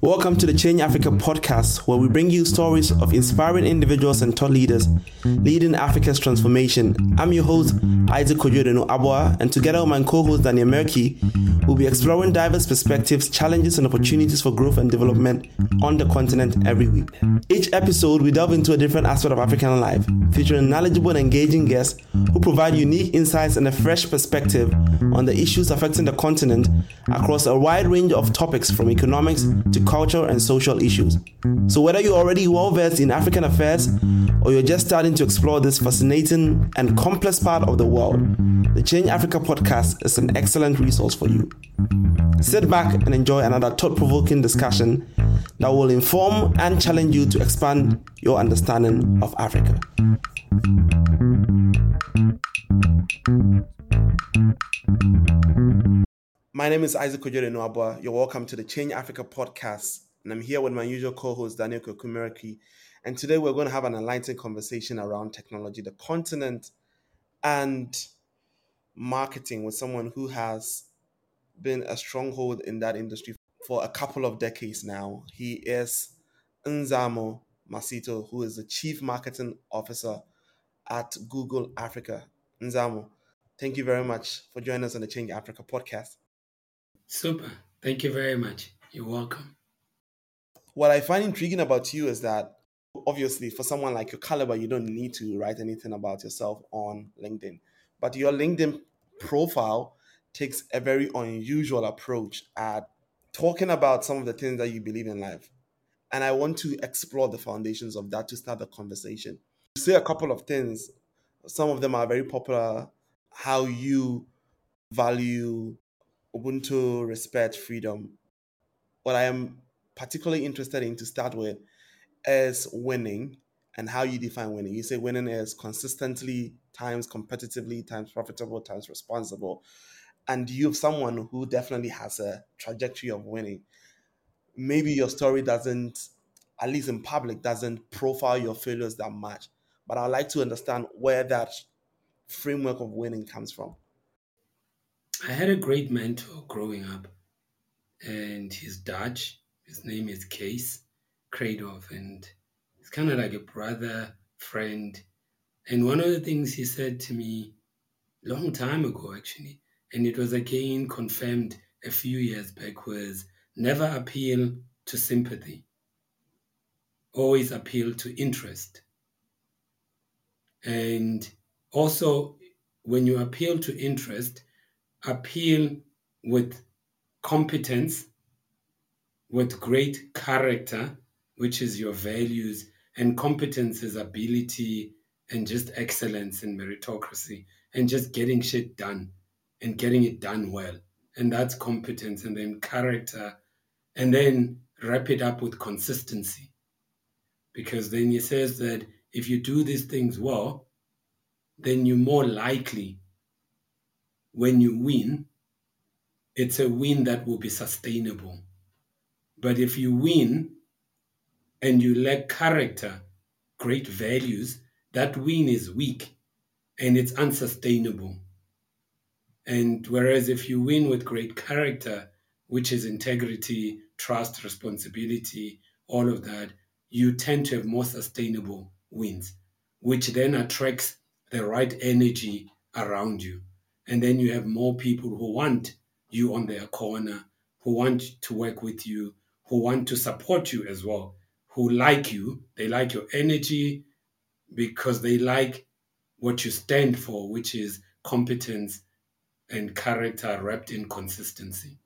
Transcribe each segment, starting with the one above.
Welcome to the Change Africa podcast, where we bring you stories of inspiring individuals and thought leaders leading Africa's transformation. I'm your host, Isaac Kojo Abua, and together with my co host, Daniel Merki, we'll be exploring diverse perspectives, challenges, and opportunities for growth and development on the continent every week. Each episode, we delve into a different aspect of African life, featuring knowledgeable and engaging guests who provide unique insights and a fresh perspective on the issues affecting the continent across a wide range of topics from economics to culture and social issues. So, whether you're already well versed in African affairs or you're just starting to explore this fascinating and complex part of the world, the Change Africa podcast is an excellent resource for you. Sit back and enjoy another thought provoking discussion that will inform and challenge you to expand your understanding of Africa. My name is Isaac Ojore Noabua. You're welcome to the Change Africa podcast. And I'm here with my usual co host, Daniel Kokumeraki. And today we're going to have an enlightening conversation around technology, the continent, and marketing with someone who has been a stronghold in that industry for a couple of decades now. He is Mzamo Masito, who is the Chief Marketing Officer at Google Africa. Nzamo, thank you very much for joining us on the Change Africa podcast. Super. Thank you very much. You're welcome. What I find intriguing about you is that obviously for someone like your caliber, you don't need to write anything about yourself on LinkedIn. But your LinkedIn profile takes a very unusual approach at talking about some of the things that you believe in life. And I want to explore the foundations of that to start the conversation. You say a couple of things. Some of them are very popular. How you value Ubuntu, respect, freedom. What I am particularly interested in to start with is winning and how you define winning. You say winning is consistently times competitively times profitable times responsible. And you have someone who definitely has a trajectory of winning. Maybe your story doesn't, at least in public, doesn't profile your failures that much. But I'd like to understand where that framework of winning comes from. I had a great mentor growing up, and he's Dutch. His name is Case Kreedhoff, and he's kind of like a brother, friend. And one of the things he said to me long time ago, actually, and it was again confirmed a few years back, was never appeal to sympathy, always appeal to interest. And also, when you appeal to interest, appeal with competence, with great character, which is your values, and competence is ability and just excellence and meritocracy and just getting shit done and getting it done well. And that's competence and then character. And then wrap it up with consistency. Because then he says that if you do these things well, then you're more likely when you win, it's a win that will be sustainable. But if you win and you lack character, great values, that win is weak and it's unsustainable. And whereas if you win with great character, which is integrity, trust, responsibility, all of that, you tend to have more sustainable wins, which then attracts the right energy around you. And then you have more people who want you on their corner, who want to work with you, who want to support you as well, who like you. They like your energy because they like what you stand for, which is competence and character wrapped in consistency.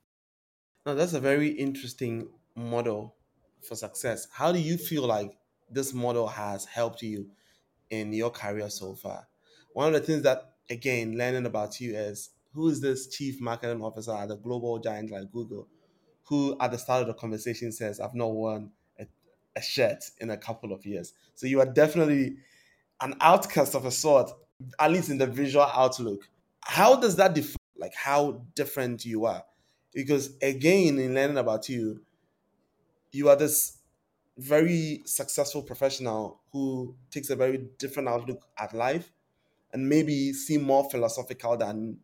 Now, that's a very interesting model for success. How do you feel like this model has helped you in your career so far? One of the things that again, learning about you is who is this chief marketing officer at a global giant like Google, who at the start of the conversation says, I've not worn a, a shirt in a couple of years. So you are definitely an outcast of a sort, at least in the visual outlook. How does that define like how different you are? Because again, in learning about you, you are this very successful professional who takes a very different outlook at life and maybe seem more philosophical than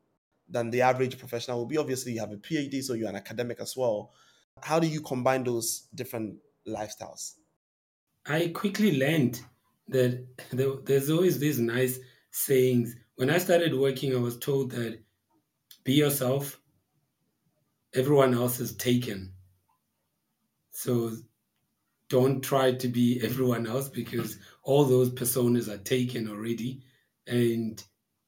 than the average professional will be. Obviously, you have a PhD, so you're an academic as well. How do you combine those different lifestyles? I quickly learned that there's always these nice sayings. When I started working, I was told that be yourself, everyone else is taken. So don't try to be everyone else because all those personas are taken already. And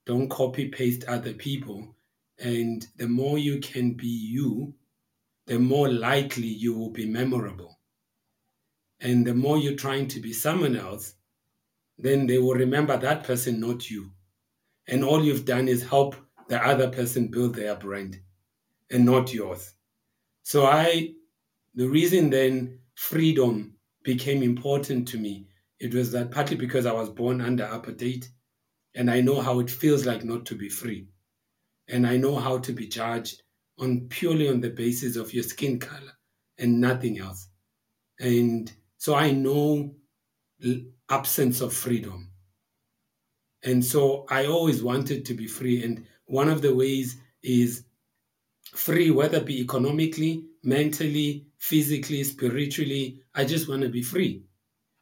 don't copy paste other people. And the more you can be you, the more likely you will be memorable. And the more you're trying to be someone else, then they will remember that person, not you. And all you've done is help the other person build their brand and not yours. So I, the reason then freedom became important to me, it was that partly because I was born under apartheid and I know how it feels like not to be free. And I know how to be judged on purely on the basis of your skin color and nothing else. And so I know absence of freedom. And so I always wanted to be free. And one of the ways is free, whether it be economically, mentally, physically, spiritually. I just want to be free.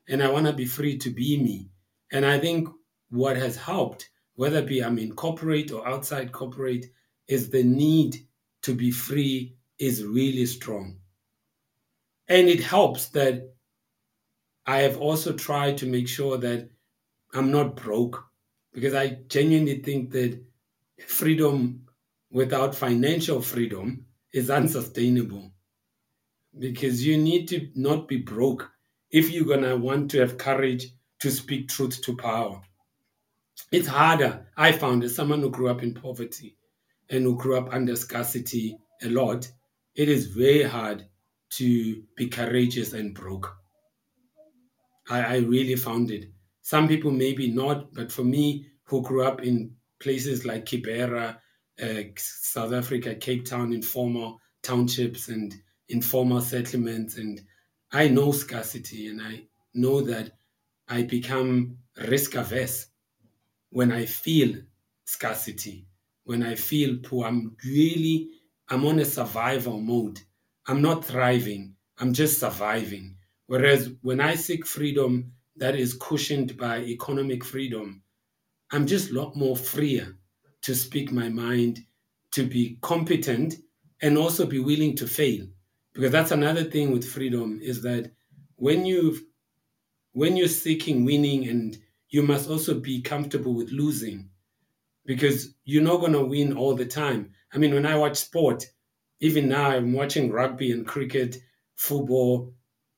And I want to be free to be me. And I think what has helped, whether it be I'm in corporate or outside corporate, is the need to be free is really strong. And it helps that I have also tried to make sure that I'm not broke because I genuinely think that freedom without financial freedom is unsustainable because you need to not be broke if you're going to want to have courage to speak truth to power. It's harder, I found, as someone who grew up in poverty and who grew up under scarcity a lot, it is very hard to be courageous and broke. I, I really found it. Some people maybe not, but for me, who grew up in places like Kibera, uh, South Africa, Cape Town, informal townships and informal settlements, and I know scarcity and I know that I become risk averse when I feel scarcity, when I feel poor. I'm really, I'm on a survival mode. I'm not thriving. I'm just surviving. Whereas when I seek freedom that is cushioned by economic freedom, I'm just a lot more freer to speak my mind, to be competent, and also be willing to fail. Because that's another thing with freedom is that when you when you're seeking winning and you must also be comfortable with losing because you're not going to win all the time. I mean, when I watch sport, even now I'm watching rugby and cricket, football,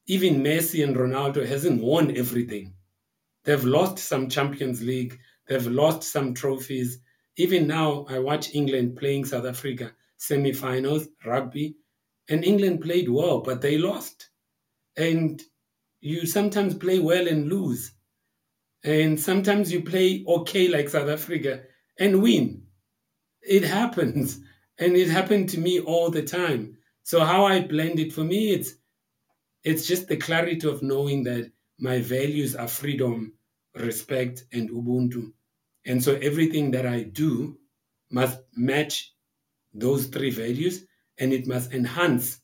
even Messi and Ronaldo hasn't won everything. They've lost some Champions League, they've lost some trophies. Even now, I watch England playing South Africa semi-finals rugby, and England played well, but they lost. And you sometimes play well and lose, and sometimes you play okay like South Africa and win. It happens, and it happened to me all the time. So how I blend it for me, it's it's just the clarity of knowing that my values are freedom, respect, and Ubuntu. And so everything that I do must match those three values and it must enhance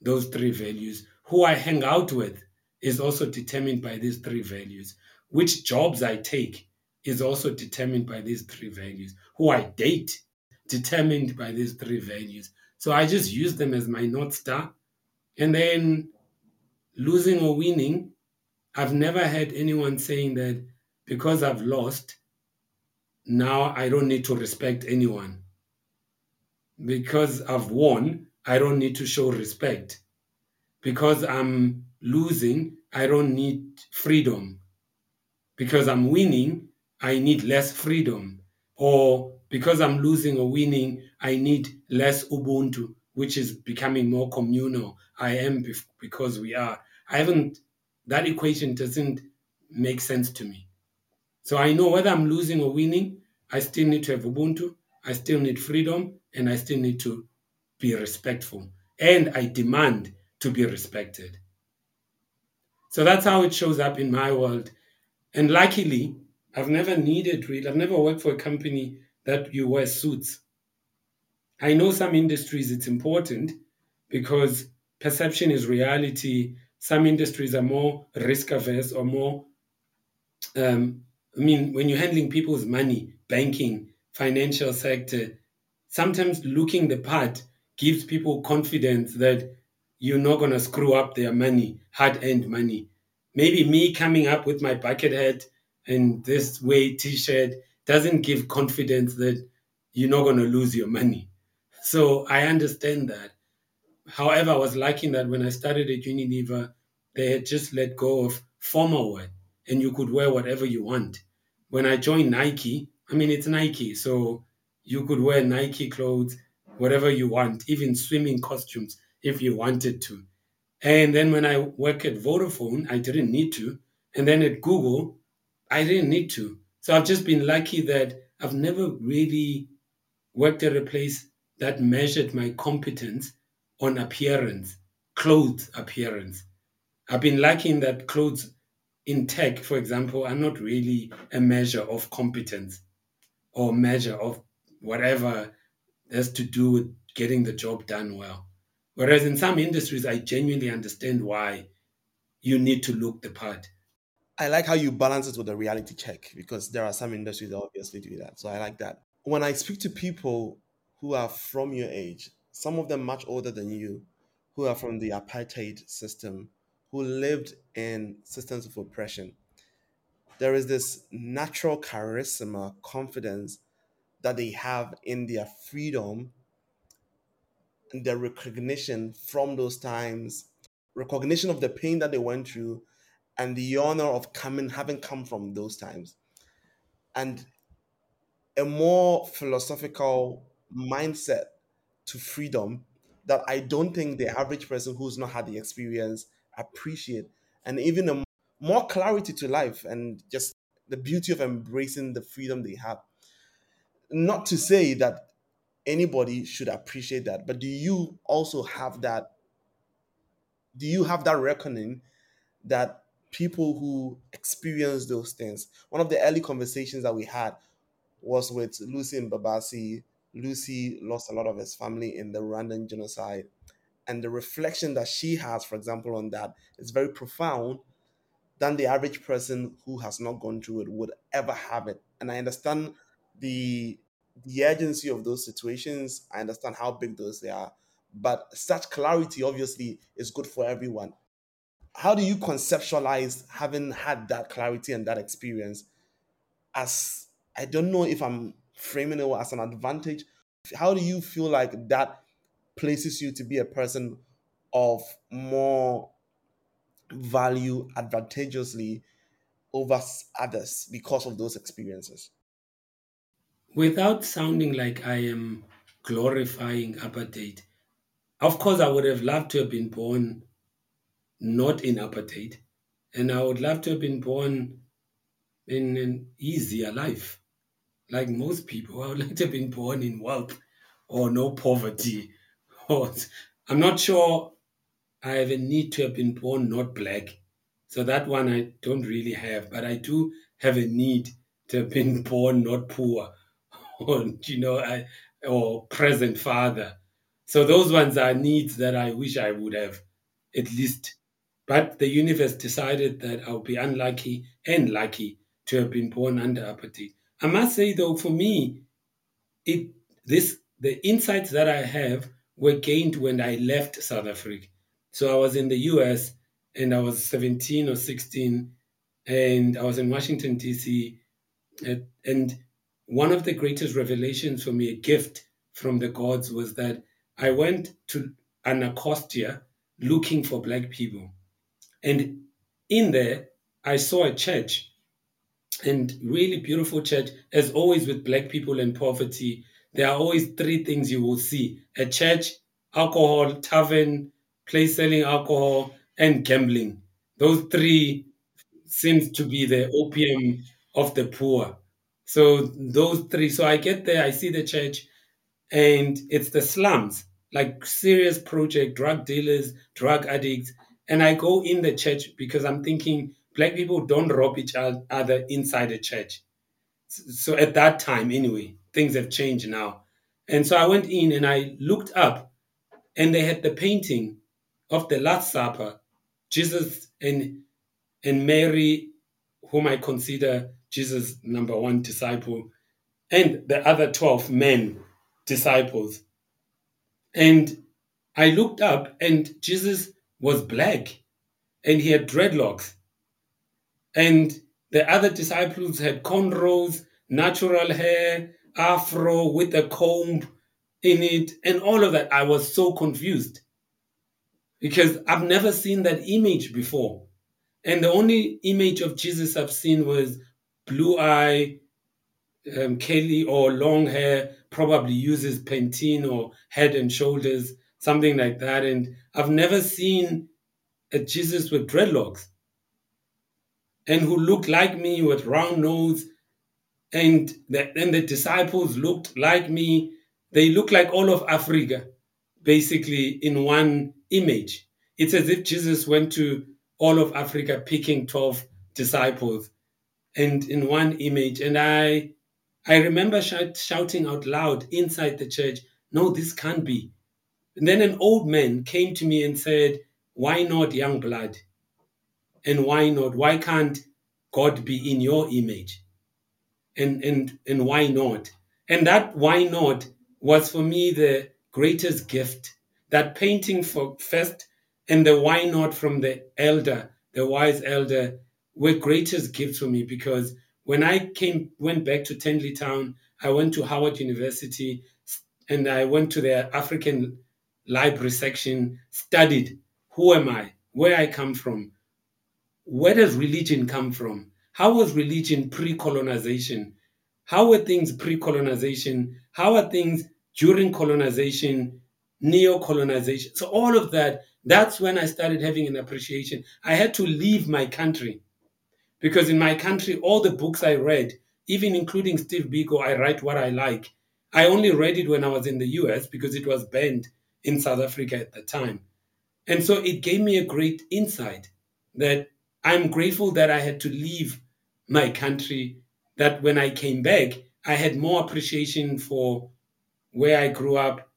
those three values. Who I hang out with is also determined by these three values. Which jobs I take is also determined by these three values. Who I date, determined by these three values. So I just use them as my North Star. And then losing or winning, I've never had anyone saying that because I've lost, now I don't need to respect anyone. Because I've won, I don't need to show respect. Because I'm losing, I don't need freedom. Because I'm winning, I need less freedom. Or because I'm losing or winning, I need less Ubuntu, which is becoming more communal. I am because we are. I haven't, that equation doesn't make sense to me. So I know whether I'm losing or winning, I still need to have Ubuntu, I still need freedom, and I still need to be respectful. And I demand to be respected. So that's how it shows up in my world. And luckily, I've never needed really, I've never worked for a company that you wear suits. I know some industries it's important because perception is reality. Some industries are more risk averse or more. Um, I mean, when you're handling people's money, banking, financial sector, sometimes looking the part gives people confidence that you're not going to screw up their money, hard earned money. Maybe me coming up with my bucket hat and this way t shirt doesn't give confidence that you're not going to lose your money. So I understand that. However, I was liking that when I started at Unilever, they had just let go of formal wear and you could wear whatever you want. When I joined Nike, I mean, it's Nike, so you could wear Nike clothes, whatever you want, even swimming costumes if you wanted to. And then when I work at Vodafone, I didn't need to. And then at Google, I didn't need to. So I've just been lucky that I've never really worked at a place that measured my competence on appearance, clothes appearance. I've been lucky in that clothes in tech, for example, are not really a measure of competence or measure of whatever has to do with getting the job done well. Whereas in some industries, I genuinely understand why you need to look the part. I like how you balance it with a reality check because there are some industries that obviously do that. So I like that. When I speak to people who are from your age, some of them much older than you, who are from the apartheid system, who lived in systems of oppression, there is this natural charisma, confidence that they have in their freedom their recognition from those times, recognition of the pain that they went through, and the honor of coming, having come from those times, and a more philosophical mindset to freedom that I don't think the average person who's not had the experience appreciate, and even a more clarity to life and just the beauty of embracing the freedom they have. Not to say that anybody should appreciate that, but do you also have that? Do you have that reckoning that people who experience those things? One of the early conversations that we had was with Lucy Mbabazi. Lucy lost a lot of his family in the Rwandan genocide. And the reflection that she has, for example, on that is very profound than the average person who has not gone through it would ever have it. And I understand the the urgency of those situations. I understand how big those they are, but such clarity obviously is good for everyone. How do you conceptualize having had that clarity and that experience? As I don't know if I'm framing it as an advantage. How do you feel like that places you to be a person of more value advantageously over others because of those experiences? Without sounding like I am glorifying apartheid, of course, I would have loved to have been born not in apartheid, and I would love to have been born in an easier life. Like most people, I would like to have been born in wealth or no poverty. I'm not sure I have a need to have been born not black. So that one I don't really have, but I do have a need to have been born not poor or you know, I, or present father. So those ones are needs that I wish I would have, at least. But the universe decided that I'll be unlucky and lucky to have been born under apartheid. I must say though, for me, it this the insights that I have were gained when I left South Africa. So I was in the US and I was 17 or 16 and I was in Washington DC and one of the greatest revelations for me, a gift from the gods, was that I went to Anacostia looking for black people. And in there, I saw a church and really beautiful church. As always with black people and poverty, there are always three things you will see a church, alcohol, tavern, place selling alcohol, and gambling. Those three seems to be the opium of the poor. So those three. So I get there, I see the church, and it's the slums, like serious project, drug dealers, drug addicts. And I go in the church because I'm thinking black people don't rob each other inside the church. So at that time, anyway, things have changed now. And so I went in and I looked up, and they had the painting of the Last Supper, Jesus and and Mary, whom I consider Jesus' number one disciple, and the other 12 men disciples. And I looked up, and Jesus was black and he had dreadlocks. And the other disciples had cornrows, natural hair, afro with a comb in it, and all of that. I was so confused because I've never seen that image before. And the only image of Jesus I've seen was blue eye, um, Kelly, or long hair, probably uses Pantene or head and shoulders, something like that. And I've never seen a Jesus with dreadlocks and who looked like me with round nose. And the, and the disciples looked like me. They look like all of Africa, basically, in one image. It's as if Jesus went to all of Africa picking 12 disciples and in one image. And I I remember shout, shouting out loud inside the church, No, this can't be. And then an old man came to me and said, Why not young blood? And why not? Why can't God be in your image? And and and why not? And that why not was for me the greatest gift. That painting for first and the why not from the elder, the wise elder, were greatest gifts for me because when I came went back to Tenleytown, I went to Howard University and I went to the African library section, studied who am I, where I come from, where does religion come from, how was religion pre-colonization, how were things pre-colonization, how are things during colonization, neo-colonization. So all of that, that's when I started having an appreciation. I had to leave my country because in my country, all the books I read, even including Steve Biko, I write what I like. I only read it when I was in the US because it was banned in South Africa at the time. And so it gave me a great insight that I'm grateful that I had to leave my country, that when I came back, I had more appreciation for where I grew up,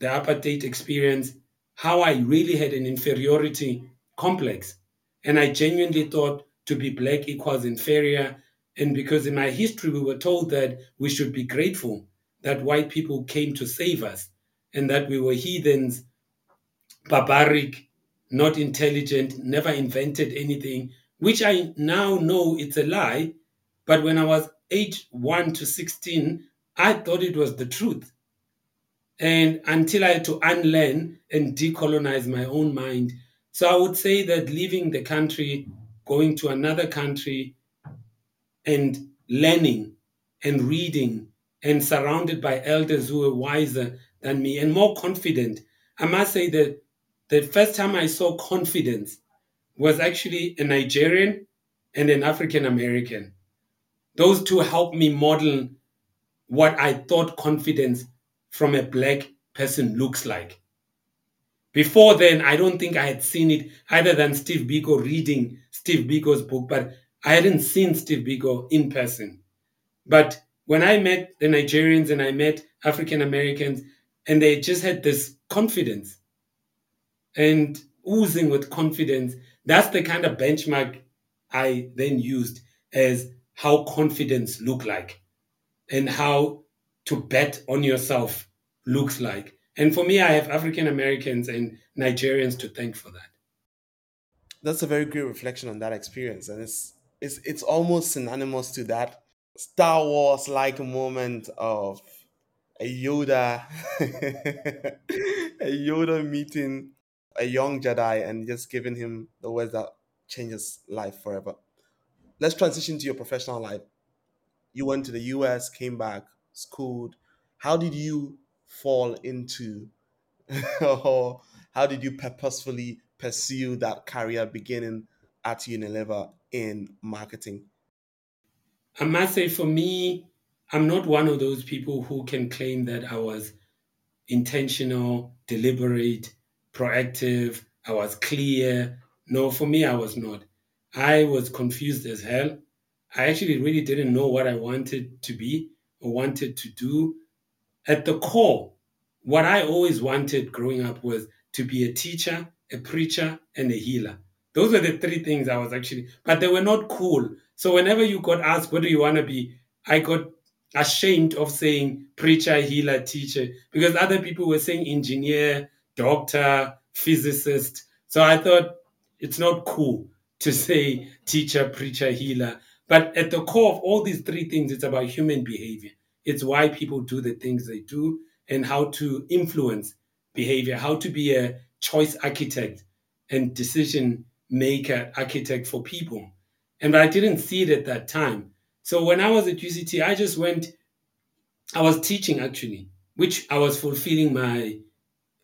the apartheid experience, how I really had an inferiority complex. And I genuinely thought to be black equals inferior. And because in my history, we were told that we should be grateful that white people came to save us and that we were heathens, barbaric, not intelligent, never invented anything, which I now know it's a lie. But when I was age 1 to 16, I thought it was the truth. And until I had to unlearn and decolonize my own mind. So I would say that leaving the country going to another country and learning and reading and surrounded by elders who were wiser than me and more confident. I must say that the first time I saw confidence was actually a Nigerian and an African American. Those two helped me model what I thought confidence from a black person looks like. Before then, I don't think I had seen it other than Steve Biko reading Steve Biko's book, but I hadn't seen Steve Biko in person. But when I met the Nigerians and I met African Americans, and they just had this confidence and oozing with confidence, that's the kind of benchmark I then used as how confidence look like and how to bet on yourself looks like. And for me, I have African Americans and Nigerians to thank for that. That's a very great reflection on that experience, and it's it's it's almost synonymous to that Star Wars like moment of a Yoda, a Yoda meeting a young Jedi and just giving him the words that changes life forever. Let's transition to your professional life. You went to the US, came back, schooled. How did you fall into or how did you purposefully pursue that career beginning at Unilever in marketing? I must say, for me, I'm not one of those people who can claim that I was intentional, deliberate, proactive, I was clear. No, for me, I was not. I was confused as hell. I actually really didn't know what I wanted to be or wanted to do. At the core, what I always wanted growing up was to be a teacher, a preacher, and a healer. Those were the three things I was actually, but they were not cool. So whenever you got asked, what do you want to be? I got ashamed of saying preacher, healer, teacher, because other people were saying engineer, doctor, physicist. So I thought it's not cool to say teacher, preacher, healer. But at the core of all these three things, it's about human behavior. It's why people do the things they do and how to influence behavior, how to be a choice architect and decision maker architect for people. And I didn't see it at that time. So when I was at UCT, I just went, I was teaching actually, which I was fulfilling my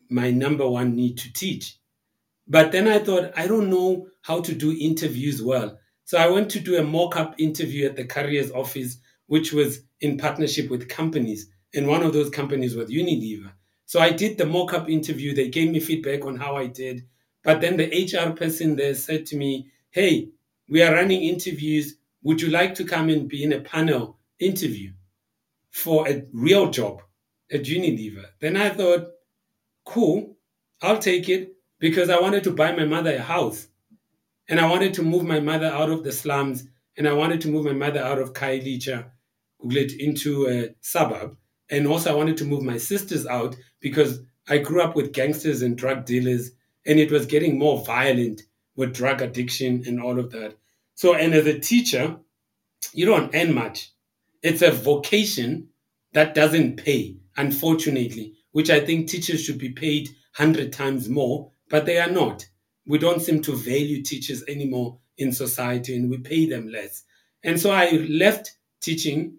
my number one need to teach. But then I thought, I don't know how to do interviews well. So I went to do a mock up interview at the careers office, which was in partnership with companies. And one of those companies was Unilever. So I did the mock up interview. They gave me feedback on how I did. But then the HR person there said to me, Hey, we are running interviews. Would you like to come and be in a panel interview for a real job at Unilever? Then I thought, cool, I'll take it because I wanted to buy my mother a house. And I wanted to move my mother out of the slums and I wanted to move my mother out of Khayelitsha into a suburb. And also, I wanted to move my sisters out because I grew up with gangsters and drug dealers, and it was getting more violent with drug addiction and all of that. So, and as a teacher, you don't earn much. It's a vocation that doesn't pay, unfortunately, which I think teachers should be paid 100 times more, but they are not. We don't seem to value teachers anymore in society and we pay them less. And so I left teaching.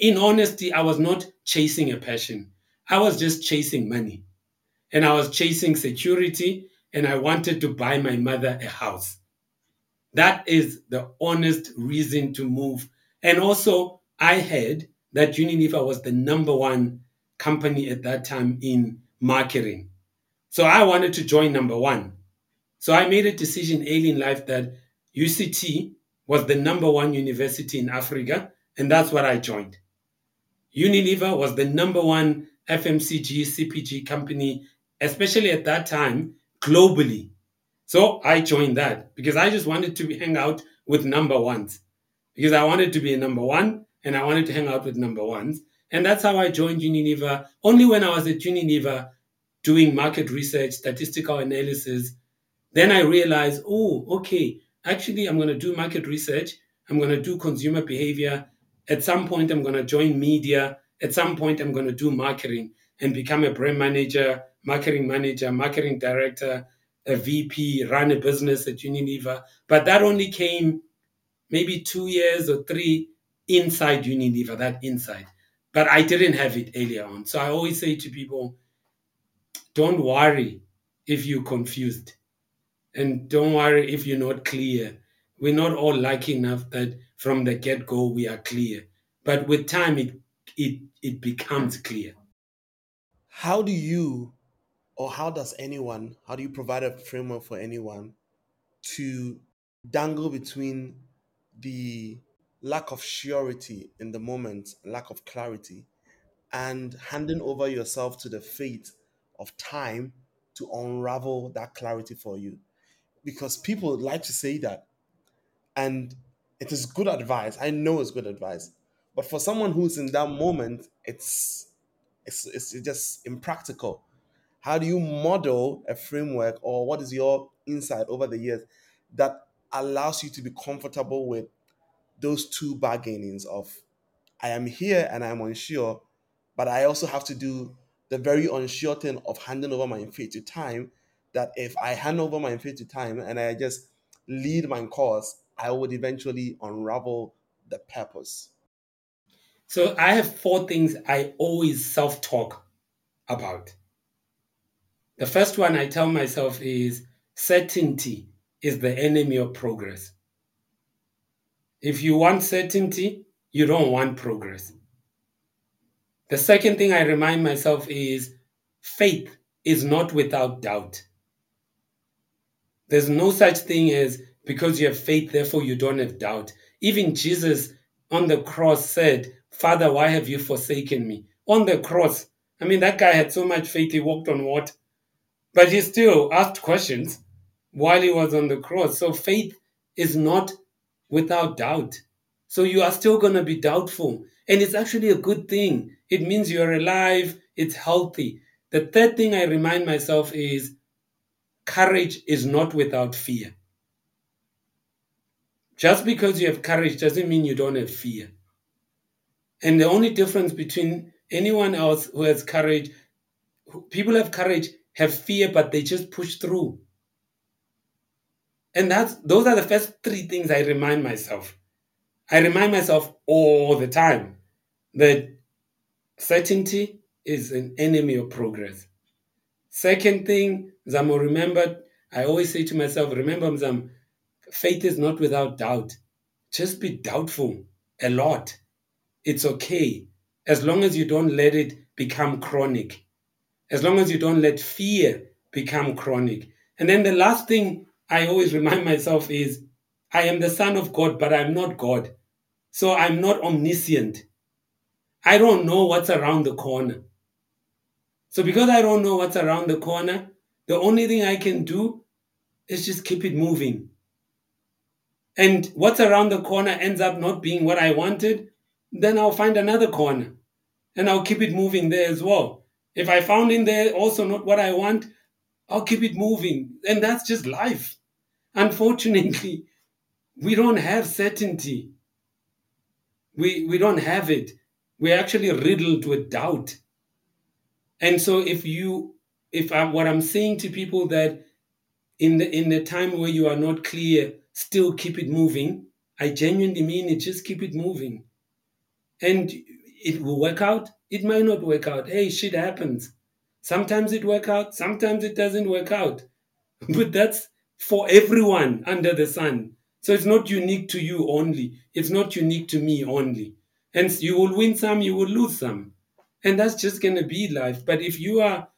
In honesty, I was not chasing a passion, I was just chasing money. And I was chasing security and I wanted to buy my mother a house. That is the honest reason to move. And also, I heard that Unilever was the number one company at that time in marketing. So I wanted to join number one. So I made a decision early in life that UCT was the number one university in Africa, and that's what I joined. Unilever was the number one FMCG CPG company, especially at that time, globally. So I joined that because I just wanted to hang out with number ones because I wanted to be a number one and I wanted to hang out with number ones. And that's how I joined Unilever. Only when I was at Unilever doing market research, statistical analysis, then I realized, oh, okay, actually, I'm going to do market research. I'm going to do consumer behavior. At some point, I'm going to join media. At some point, I'm going to do marketing and become a brand manager, marketing manager, marketing director, a VP, run a business at Unilever. But that only came maybe two years or three inside Unilever, that inside. But I didn't have it earlier on. So I always say to people, don't worry if you're confused. And don't worry if you're not clear. We're not all lucky enough that from the get go we are clear. But with time, it, it, it becomes clear. How do you or how does anyone, how do you provide a framework for anyone to dangle between the lack of surety in the moment, lack of clarity, and handing over yourself to the fate of time to unravel that clarity for you? Because people like to say that, and it is good advice. I know it's good advice, but for someone who's in that moment, it's it's, it's just impractical how do you model a framework or what is your insight over the years that allows you to be comfortable with those two bargainings of I am here and I'm unsure, but I also have to do the very unsure thing of handing over my fate to time. That if I hand over my fate to time and I just lead my course, I would eventually unravel the purpose. So I have four things I always self talk about. The first one I tell myself is certainty is the enemy of progress. If you want certainty, you don't want progress. The second thing I remind myself is faith is not without doubt. There's no such thing as because you have faith, therefore you don't have doubt. Even Jesus on the cross said, Father, why have you forsaken me? on the cross. I mean, that guy had so much faith, he walked on water. But he still asked questions while he was on the cross. So faith is not without doubt. So you are still going to be doubtful. And it's actually a good thing. It means you're alive, it's healthy. The third thing I remind myself is courage is not without fear. Just because you have courage doesn't mean you don't have fear. And the only difference between anyone else who has courage, people have courage, have fear, but they just push through. And that's those are the first three things I remind myself. I remind myself all the time that certainty is an enemy of progress. Second thing, Zamo, remember, I always say to myself, remember, Zam, faith is not without doubt. Just be doubtful a lot. It's okay. As long as you don't let it become chronic. As long as you don't let fear become chronic. And then the last thing I always remind myself is I am the Son of God, but I'm not God. So I'm not omniscient. I don't know what's around the corner. So because I don't know what's around the corner, the only thing I can do is just keep it moving. And what's around the corner ends up not being what I wanted, then I'll find another corner and I'll keep it moving there as well. If I found in there also not what I want, I'll keep it moving. And that's just life. Unfortunately, we don't have certainty. We, we don't have it. We're actually riddled with doubt. And so if you, if I, what I'm saying to people that in the, in the time where you are not clear, still keep it moving, I genuinely mean it, just keep it moving. And it will work out. It might not work out. Hey, shit happens. Sometimes it work out. Sometimes it doesn't work out. But that's for everyone under the sun. So it's not unique to you only. It's not unique to me only. And you will win some, you will lose some. And that's just going to be life. But if you are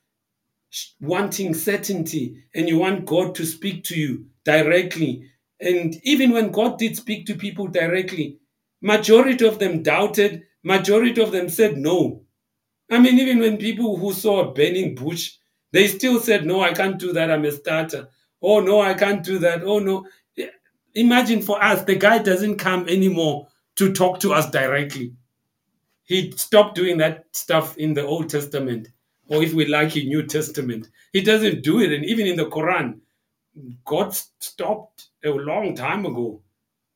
wanting certainty and you want God to speak to you directly, and even when God did speak to people directly, majority of them doubted, majority of them said no. I mean, even when people who saw a burning bush, they still said, No, I can't do that. I'm a starter. Oh, no, I can't do that. Oh, no. Imagine for us, the guy doesn't come anymore to talk to us directly. He stopped doing that stuff in the Old Testament, or if we like in New Testament. He doesn't do it. And even in the Quran, God stopped a long time ago.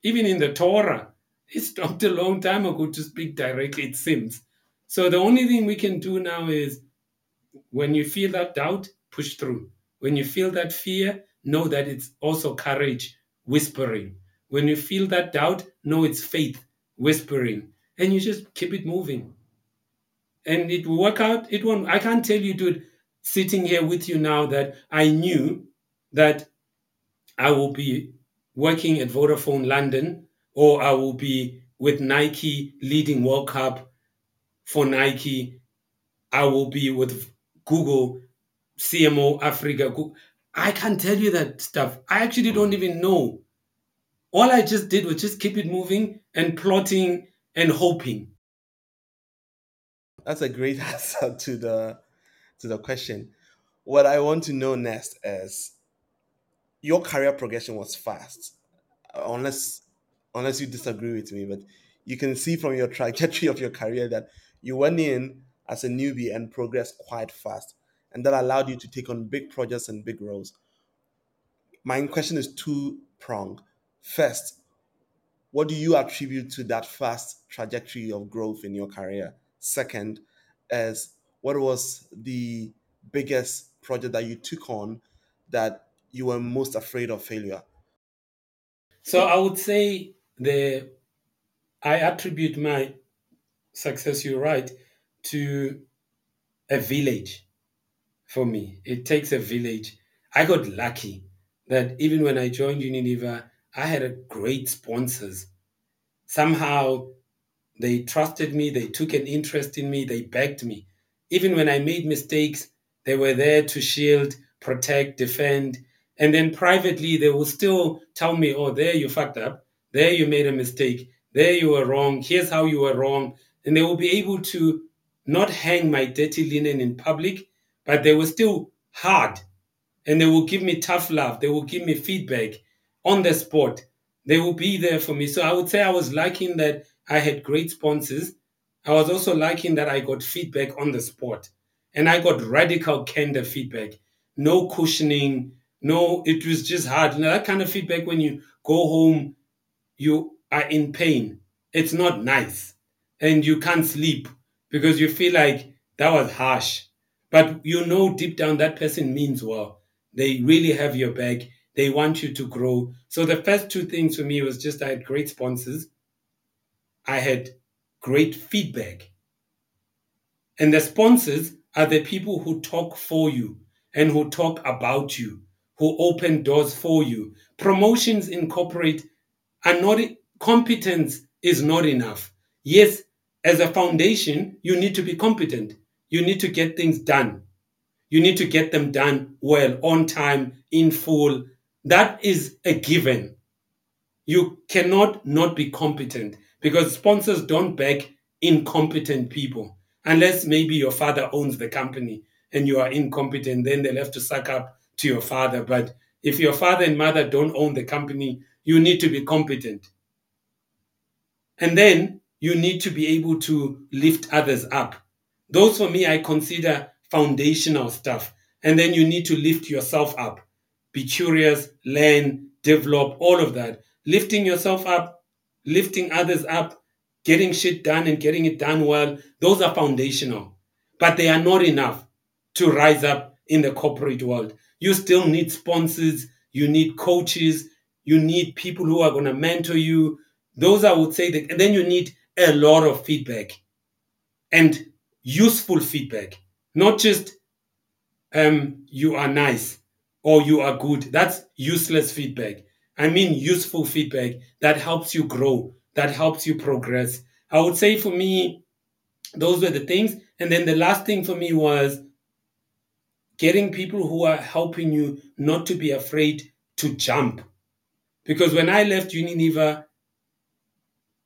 Even in the Torah, he stopped a long time ago to speak directly, it seems. So the only thing we can do now is when you feel that doubt, push through. When you feel that fear, know that it's also courage whispering. When you feel that doubt, know it's faith whispering. And you just keep it moving. And it will work out. It won't. I can't tell you, dude, sitting here with you now that I knew that I will be working at Vodafone London or I will be with Nike leading World Cup for Nike. I will be with Google CMO Africa. I can't tell you that stuff. I actually don't even know. All I just did was just keep it moving and plotting and hoping. That's a great answer to the to the question. What I want to know next is your career progression was fast, unless unless you disagree with me. But you can see from your trajectory of your career that you went in as a newbie and progressed quite fast and that allowed you to take on big projects and big roles. My question is two pronged. First, what do you attribute to that fast trajectory of growth in your career? Second, is what was the biggest project that you took on that you were most afraid of failure? So I would say the I attribute my success, you're right, to a village for me. It takes a village. I got lucky that even when I joined Unilever, I had great sponsors. Somehow they trusted me, they took an interest in me, they backed me. Even when I made mistakes, they were there to shield, protect, defend. And then privately, they will still tell me, oh, there you fucked up. There you made a mistake. There you were wrong. Here's how you were wrong. And they will be able to not hang my dirty linen in public, but they were still hard. And they will give me tough love. They will give me feedback on the spot. They will be there for me. So I would say I was liking that I had great sponsors. I was also liking that I got feedback on the spot. And I got radical candor feedback. No cushioning. No, it was just hard. You know, that kind of feedback when you go home, you are in pain. It's not nice. And you can't sleep because you feel like that was harsh. But you know deep down that person means well. They really have your back. They want you to grow. So the first two things for me was just I had great sponsors. I had great feedback. And the sponsors are the people who talk for you and who talk about you, who open doors for you. Promotions in corporate are not competence is not enough. Yes, as a foundation, you need to be competent. You need to get things done. You need to get them done well, on time, in full. That is a given. You cannot not be competent because sponsors don't back incompetent people unless maybe your father owns the company and you are incompetent, then they'll have to suck up to your father. But if your father and mother don't own the company, you need to be competent. And then you need to be able to lift others up. Those for me, I consider foundational stuff. And then you need to lift yourself up. Be curious, learn, develop, all of that. Lifting yourself up, lifting others up, getting shit done and getting it done well, those are foundational. But they are not enough to rise up in the corporate world. You still need sponsors, you need coaches, you need people who are going to mentor you. Those I would say that, and then you need a lot of feedback and useful feedback, not just um, you are nice or you are good. That's useless feedback. I mean, useful feedback that helps you grow, that helps you progress. I would say for me, those were the things. And then the last thing for me was getting people who are helping you not to be afraid to jump. Because when I left Unilever,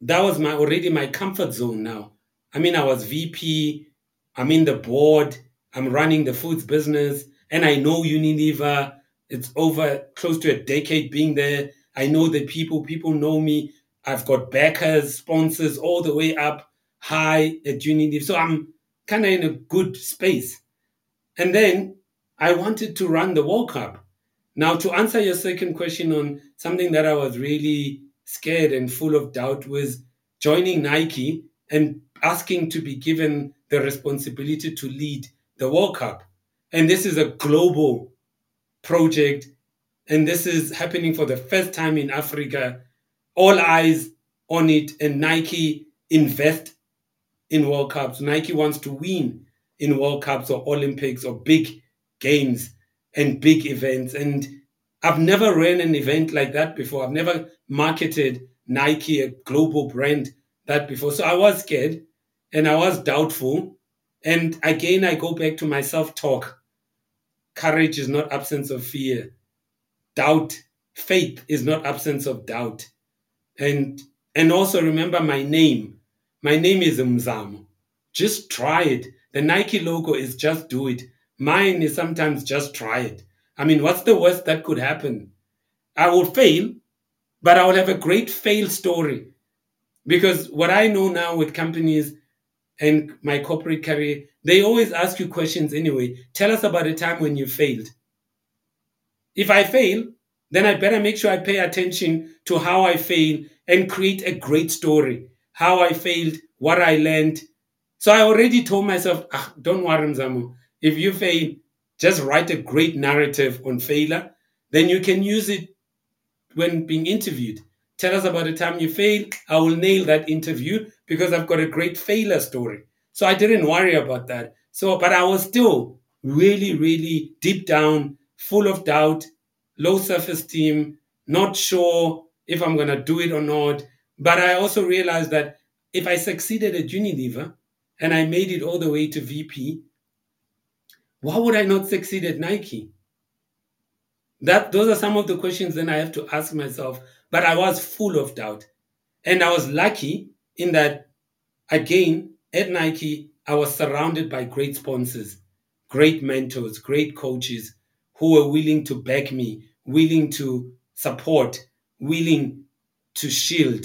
that was my already my comfort zone now. I mean, I was VP, I'm in the board, I'm running the foods business, and I know Unilever. It's over close to a decade being there. I know the people, people know me. I've got backers, sponsors all the way up high at Unilever. So I'm kind of in a good space. And then I wanted to run the World Cup. Now, to answer your second question on something that I was really scared and full of doubt was joining Nike and asking to be given the responsibility to lead the World Cup. And this is a global project, and this is happening for the first time in Africa. All eyes on it, and Nike invest in World Cups. Nike wants to win in World Cups or Olympics or big games and big events. And I've never ran an event like that before. I've never marketed Nike, a global brand, that before. So I was scared and I was doubtful. And again, I go back to my self talk. Courage is not absence of fear. Doubt, faith is not absence of doubt. And and also remember my name. My name is Mzamo. Just try it. The Nike logo is just do it. Mine is sometimes just try it. I mean, what's the worst that could happen? I will fail, but I will have a great fail story. Because what I know now with companies and my corporate career, they always ask you questions anyway. Tell us about a time when you failed. If I fail, then I better make sure I pay attention to how I fail and create a great story. How I failed, what I learned. So I already told myself, ah, don't worry, Mzamo. If you fail, just write a great narrative on failure. Then you can use it when being interviewed. Tell us about the time you failed. I will nail that interview because I've got a great failure story. So I didn't worry about that. So, but I was still really, really deep down, full of doubt, low self esteem, not sure if I'm going to do it or not. But I also realized that if I succeeded at Unilever and I made it all the way to VP, why would I not succeed at Nike? That those are some of the questions then I have to ask myself. But I was full of doubt. And I was lucky in that again at Nike, I was surrounded by great sponsors, great mentors, great coaches who were willing to back me, willing to support, willing to shield,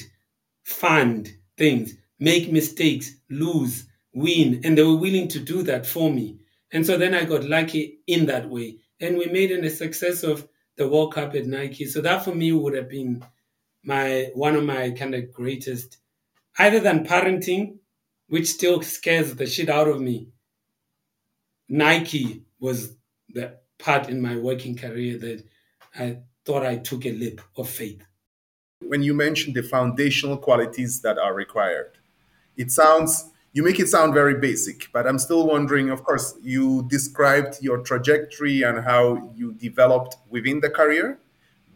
fund things, make mistakes, lose, win. And they were willing to do that for me. And so then I got lucky in that way. And we made a success of the World Cup at Nike. So that for me would have been my one of my kind of greatest, other than parenting, which still scares the shit out of me. Nike was the part in my working career that I thought I took a leap of faith. When you mentioned the foundational qualities that are required, it sounds you make it sound very basic, but I'm still wondering. Of course, you described your trajectory and how you developed within the career,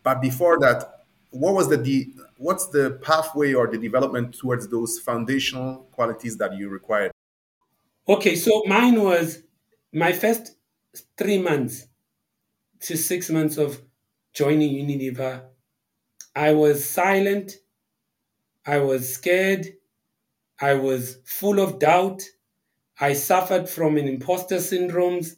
but before that, what was the what's the pathway or the development towards those foundational qualities that you required? Okay, so mine was my first three months to six months of joining Unilever. I was silent. I was scared. I was full of doubt. I suffered from an imposter syndromes.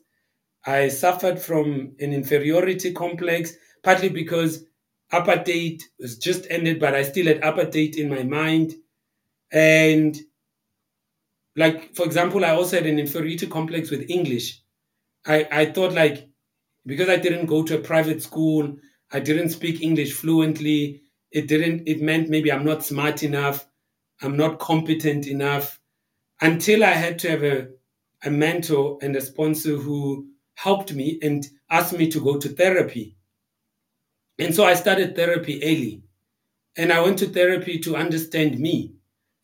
I suffered from an inferiority complex, partly because apartheid was just ended, but I still had apartheid in my mind. And like, for example, I also had an inferiority complex with English. I, I thought like, because I didn't go to a private school, I didn't speak English fluently, it didn't, it meant maybe I'm not smart enough. I'm not competent enough until I had to have a, a mentor and a sponsor who helped me and asked me to go to therapy. And so I started therapy early. And I went to therapy to understand me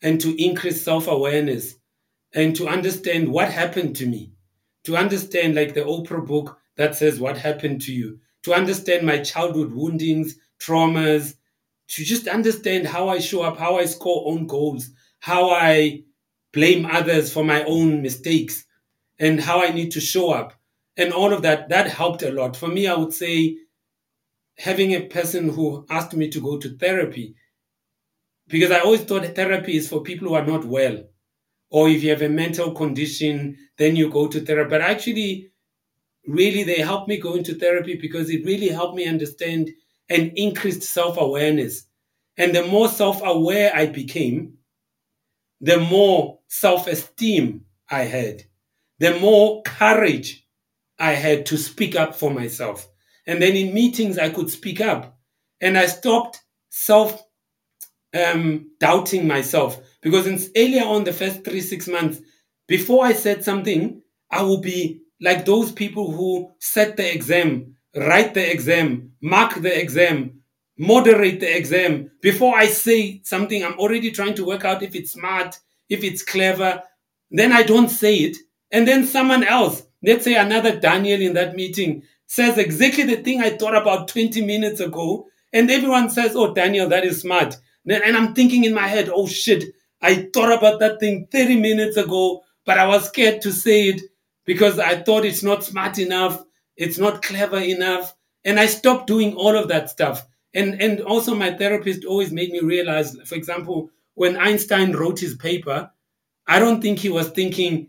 and to increase self awareness and to understand what happened to me, to understand, like the Oprah book that says, What happened to you, to understand my childhood woundings, traumas, to just understand how I show up, how I score own goals, how I blame others for my own mistakes, and how I need to show up. And all of that, that helped a lot. For me, I would say having a person who asked me to go to therapy, because I always thought therapy is for people who are not well. Or if you have a mental condition, then you go to therapy. But actually, really, they helped me go into therapy because it really helped me understand and increased self awareness. And the more self aware I became, the more self esteem I had, the more courage I had to speak up for myself. And then in meetings, I could speak up. And I stopped self um, doubting myself because in, earlier on, the first three, six months, before I said something, I would be like those people who set the exam write the exam, mark the exam, moderate the exam. Before I say something, I'm already trying to work out if it's smart, if it's clever. Then I don't say it. And then someone else, let's say another Daniel in that meeting, says exactly the thing I thought about 20 minutes ago. And everyone says, Oh, Daniel, that is smart. And I'm thinking in my head, Oh shit, I thought about that thing 30 minutes ago, but I was scared to say it because I thought it's not smart enough it's not clever enough. And I stopped doing all of that stuff. And, and also, my therapist always made me realize, for example, when Einstein wrote his paper, I don't think he was thinking,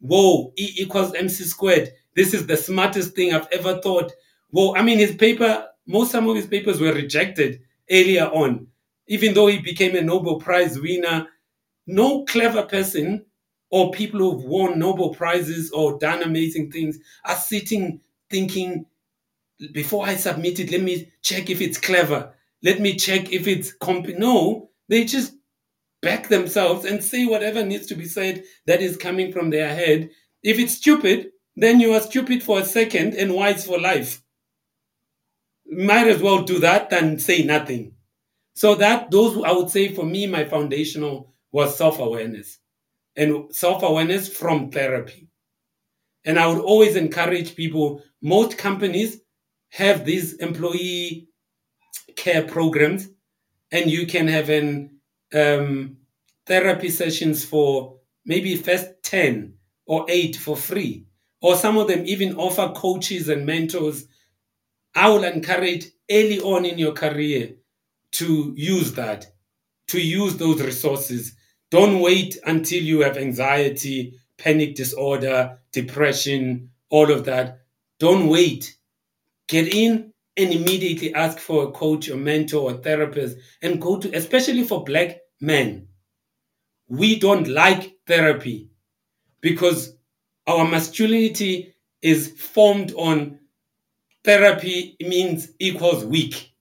whoa, E equals mc squared. This is the smartest thing I've ever thought. Whoa, I mean, his paper, most some of his papers were rejected earlier on. Even though he became a Nobel Prize winner, no clever person or people who've won Nobel Prizes or done amazing things are sitting thinking, before I submit it, let me check if it's clever. Let me check if it's comp. No, they just back themselves and say whatever needs to be said that is coming from their head. If it's stupid, then you are stupid for a second and wise for life. Might as well do that than say nothing. So that those I would say for me, my foundational was self-awareness and self-awareness from therapy. And I would always encourage people, most companies have these employee care programs, and you can have an um, therapy sessions for maybe first 10 or 8 for free. Or some of them even offer coaches and mentors. I will encourage early on in your career to use that, to use those resources. Don't wait until you have anxiety panic disorder, depression, all of that. Don't wait. Get in and immediately ask for a coach or mentor or therapist and go to, especially for black men. We don't like therapy because our masculinity is formed on therapy means equals weak.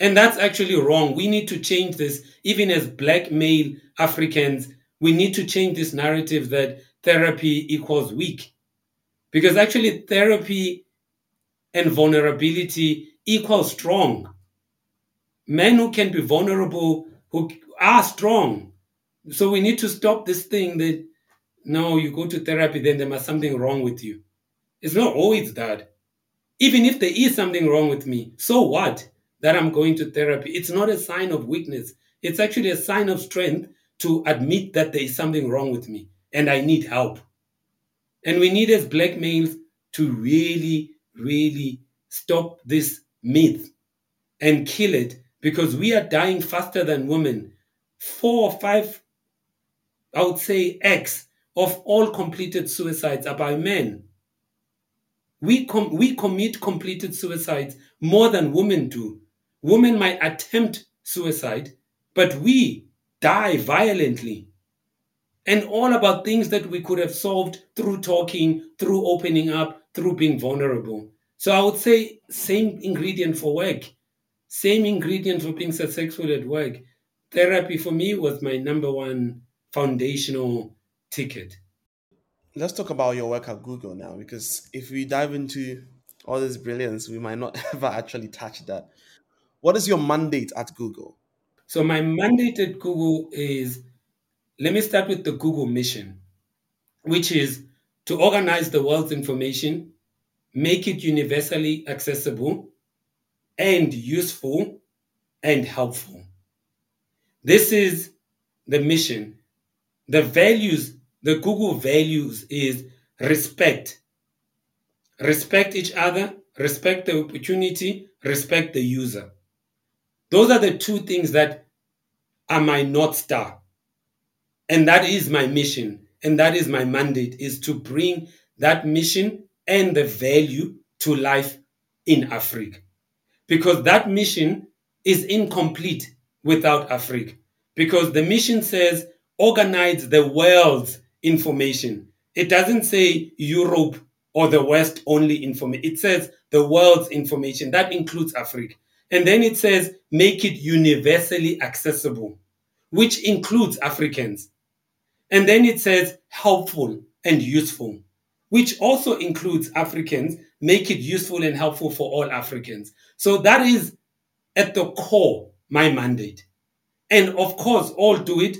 And that's actually wrong. We need to change this, even as black male Africans. We need to change this narrative that therapy equals weak. Because actually, therapy and vulnerability equal strong. Men who can be vulnerable, who are strong. So we need to stop this thing that no, you go to therapy, then there must something wrong with you. It's not always that. Even if there is something wrong with me, so what that I'm going to therapy? It's not a sign of weakness. It's actually a sign of strength to admit that there is something wrong with me and I need help. And we need as black males to really really stop this myth and kill it because we are dying faster than women. Four or five, I would say, X of all completed suicides are by men. We, com- we commit completed suicides more than women do. Women might attempt suicide, but we die violently. And all about things that we could have solved through talking, through opening up, through being vulnerable. So I would say same ingredient for work, same ingredient for being successful at work. Therapy for me was my number one foundational ticket. Let's talk about your work at Google now, because if we dive into all this brilliance, we might not ever actually touch that. What is your mandate at Google? So my mandate at Google is let me start with the Google mission, which is to organize the world's information, make it universally accessible and useful and helpful. This is the mission. The values, the Google values is respect. Respect each other, respect the opportunity, respect the user. Those are the two things that are my North Star. And that is my mission and that is my mandate is to bring that mission and the value to life in Africa. Because that mission is incomplete without Africa. Because the mission says organize the world's information. It doesn't say Europe or the West only information. It says the world's information. That includes Africa. And then it says make it universally accessible, which includes Africans. And then it says helpful and useful, which also includes Africans, make it useful and helpful for all Africans. So that is at the core my mandate. And of course, all do it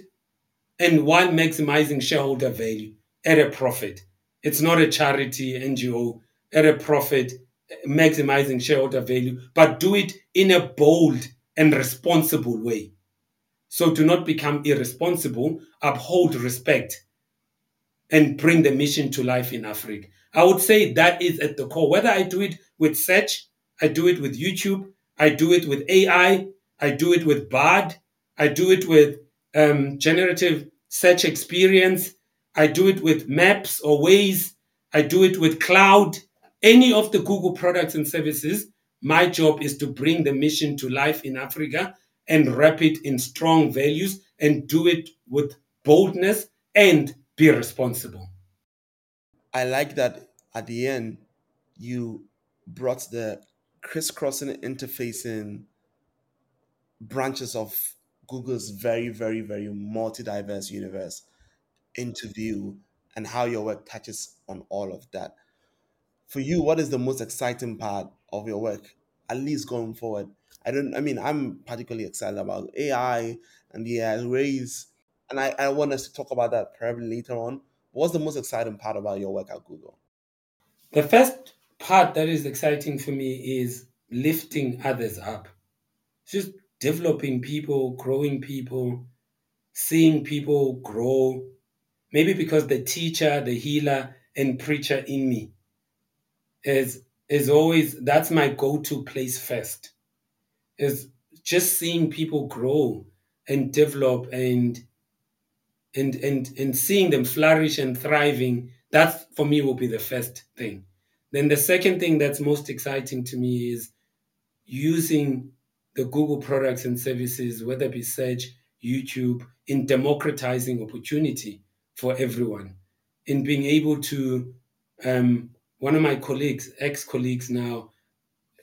and while maximizing shareholder value at a profit. It's not a charity NGO at a profit, maximizing shareholder value, but do it in a bold and responsible way. So do not become irresponsible, uphold respect, and bring the mission to life in Africa. I would say that is at the core. Whether I do it with search, I do it with YouTube, I do it with AI, I do it with Bard, I do it with um, generative search experience, I do it with Maps or Waze, I do it with Cloud, any of the Google products and services. My job is to bring the mission to life in Africa and wrap it in strong values and do it with boldness and be responsible. I like that at the end you brought the crisscrossing interfacing branches of Google's very, very, very multi-diverse universe into view and how your work touches on all of that. For you, what is the most exciting part of your work, at least going forward? I don't. I mean, I'm particularly excited about AI and the AI ways, and I, I want us to talk about that probably later on. What's the most exciting part about your work at Google? The first part that is exciting for me is lifting others up. Just developing people, growing people, seeing people grow. Maybe because the teacher, the healer, and preacher in me is is always that's my go-to place first. Is just seeing people grow and develop and and and and seeing them flourish and thriving that for me will be the first thing. Then the second thing that's most exciting to me is using the google products and services whether it be search youtube in democratizing opportunity for everyone. In being able to um, one of my colleagues ex-colleagues now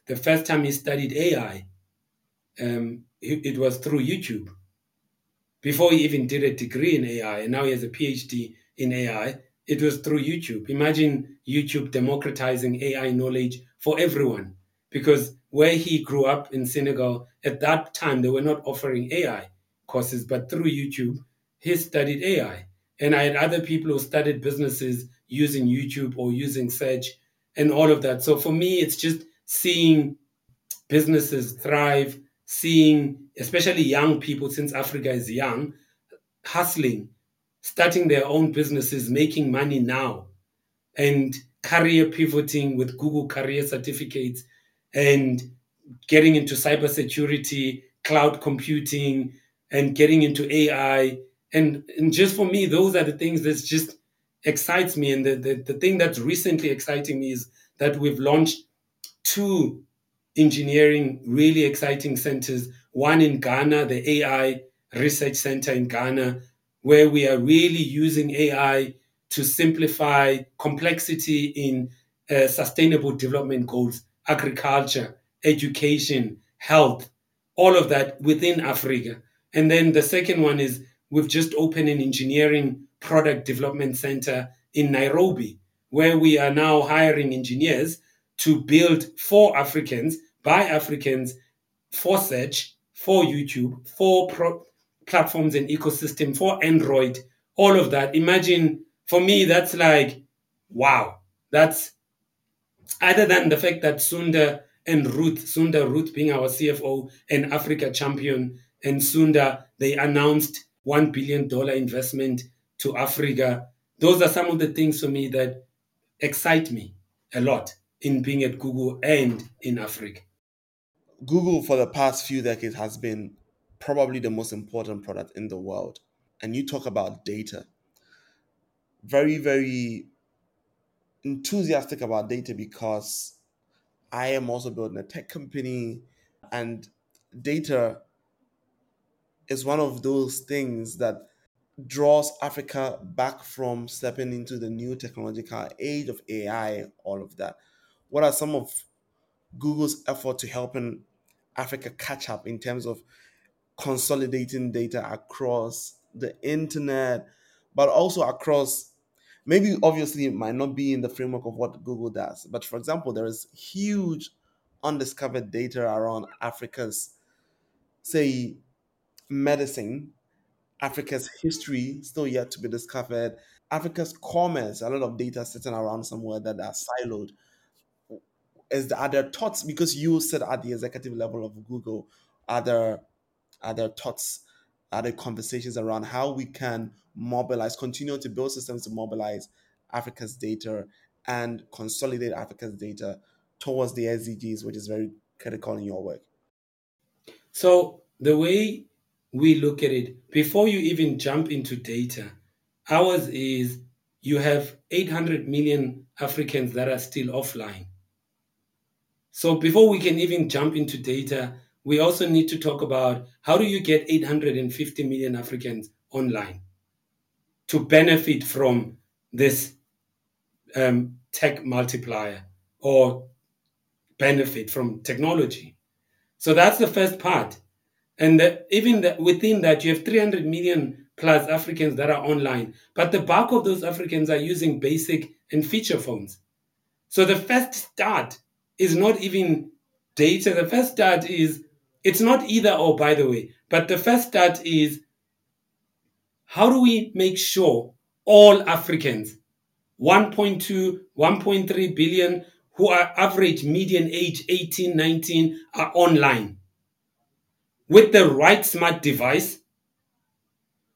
the first time he studied ai um, it, it was through youtube before he even did a degree in AI, and now he has a PhD in AI, it was through YouTube. Imagine YouTube democratizing AI knowledge for everyone. Because where he grew up in Senegal, at that time, they were not offering AI courses, but through YouTube, he studied AI. And I had other people who studied businesses using YouTube or using search and all of that. So for me, it's just seeing businesses thrive, seeing, especially young people, since Africa is young, hustling, starting their own businesses, making money now, and career pivoting with Google career certificates and getting into cybersecurity, cloud computing, and getting into AI. And, and just for me, those are the things that's just excites me. And the, the, the thing that's recently exciting me is that we've launched two engineering really exciting centers. One in Ghana, the AI Research Center in Ghana, where we are really using AI to simplify complexity in uh, sustainable development goals, agriculture, education, health, all of that within Africa. And then the second one is we've just opened an engineering product development center in Nairobi, where we are now hiring engineers to build for Africans by Africans for search, for YouTube, for pro- platforms and ecosystem, for Android, all of that. Imagine for me, that's like, wow. That's other than the fact that Sundar and Ruth, Sundar Ruth being our CFO and Africa champion, and Sundar, they announced $1 billion investment to Africa. Those are some of the things for me that excite me a lot in being at Google and in Africa. Google for the past few decades has been probably the most important product in the world. And you talk about data. Very, very enthusiastic about data because I am also building a tech company and data is one of those things that draws Africa back from stepping into the new technological age of AI, all of that. What are some of Google's effort to helping Africa catch up in terms of consolidating data across the internet, but also across maybe obviously it might not be in the framework of what Google does. But for example, there is huge undiscovered data around Africa's, say, medicine, Africa's history still yet to be discovered, Africa's commerce, a lot of data sitting around somewhere that are siloed is the, are there thoughts because you sit at the executive level of Google? Are there are there thoughts? Are there conversations around how we can mobilize, continue to build systems to mobilize Africa's data and consolidate Africa's data towards the SDGs, which is very critical in your work? So the way we look at it, before you even jump into data, ours is you have 800 million Africans that are still offline. So before we can even jump into data, we also need to talk about how do you get 850 million Africans online to benefit from this um, tech multiplier or benefit from technology. So that's the first part. And the, even the, within that, you have 300 million plus Africans that are online. But the bulk of those Africans are using basic and feature phones. So the first start is not even data. The first start is, it's not either or, by the way, but the first start is how do we make sure all Africans, 1.2, 1.3 billion, who are average median age 18, 19, are online with the right smart device,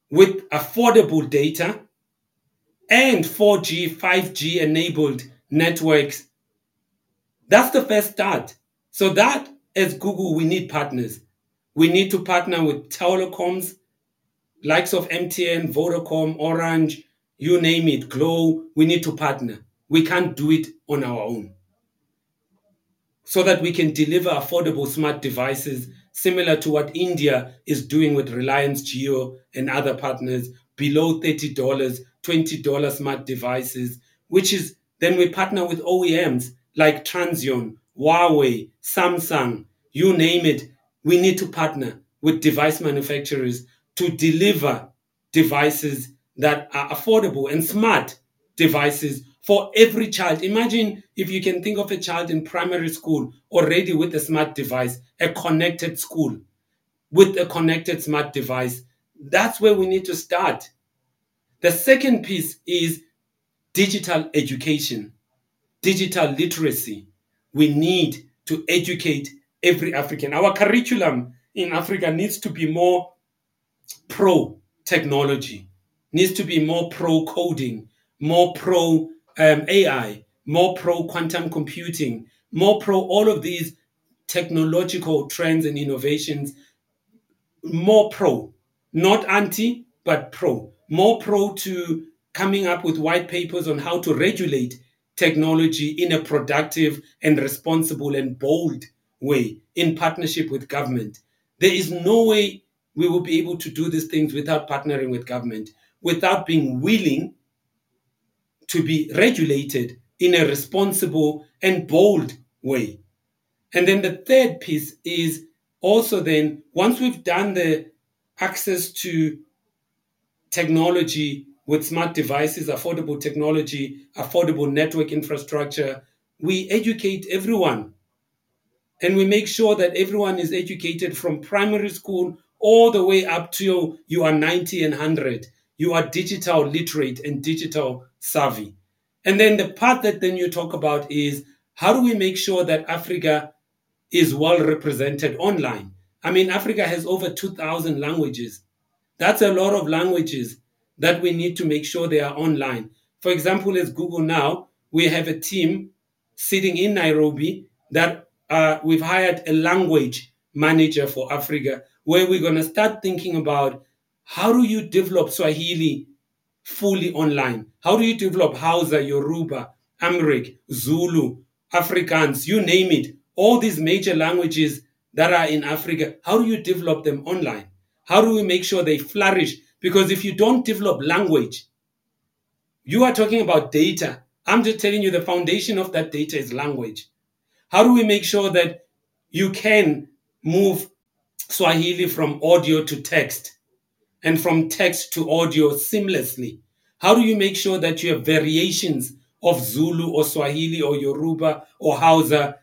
with affordable data, and 4G, 5G enabled networks that's the first start. So that as Google, we need partners. We need to partner with telecoms likes of MTN, Vodacom, Orange, you name it, Glo, we need to partner. We can't do it on our own. So that we can deliver affordable smart devices similar to what India is doing with Reliance Jio and other partners, below $30, $20 smart devices, which is then we partner with OEMs like Transsion, Huawei, Samsung, you name it. We need to partner with device manufacturers to deliver devices that are affordable and smart devices for every child. Imagine if you can think of a child in primary school already with a smart device, a connected school with a connected smart device. That's where we need to start. The second piece is digital education, digital literacy. We need to educate every African. Our curriculum in Africa needs to be more pro technology, needs to be more pro coding, more pro um, AI, more pro quantum computing, more pro all of these technological trends and innovations, more pro, not anti, but pro, more pro to coming up with white papers on how to regulate technology in a productive and responsible and bold way in partnership with government. There is no way we will be able to do these things without partnering with government, without being willing to be regulated in a responsible and bold way. And then the third piece is also then once we've done the access to technology with smart devices, affordable technology, affordable network infrastructure, we educate everyone. And we make sure that everyone is educated from primary school all the way up to you are 90 and 100. You are digital literate and digital savvy. And then the part that then you talk about is how do we make sure that Africa is well represented online? I mean, Africa has over 2,000 languages. That's a lot of languages that we need to make sure they are online. For example, as Google now, we have a team sitting in Nairobi that uh, we've hired a language manager for Africa, where we're going to start thinking about how do you develop Swahili fully online? How do you develop Hausa, Yoruba, Amharic, Zulu, Afrikaans, you name it, all these major languages that are in Africa, how do you develop them online? How do we make sure they flourish because if you don't develop language, you are talking about data. I'm just telling you the foundation of that data is language. How do we make sure that you can move Swahili from audio to text and from text to audio seamlessly? How do you make sure that you have variations of Zulu or Swahili or Yoruba or Hausa?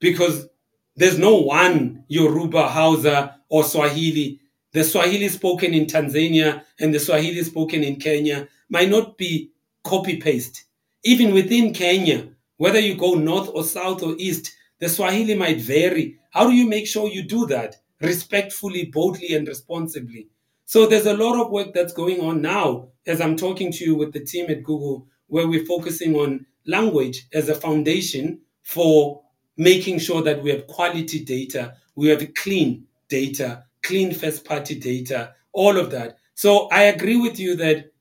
Because there's no one Yoruba, Hausa, or Swahili the Swahili spoken in Tanzania and the Swahili spoken in Kenya might not be copy paste. Even within Kenya, whether you go north or south or east, the Swahili might vary. How do you make sure you do that respectfully, boldly, and responsibly? So there's a lot of work that's going on now as I'm talking to you with the team at Google, where we're focusing on language as a foundation for making sure that we have quality data, we have clean data, clean first party data, all of that. So I agree with you that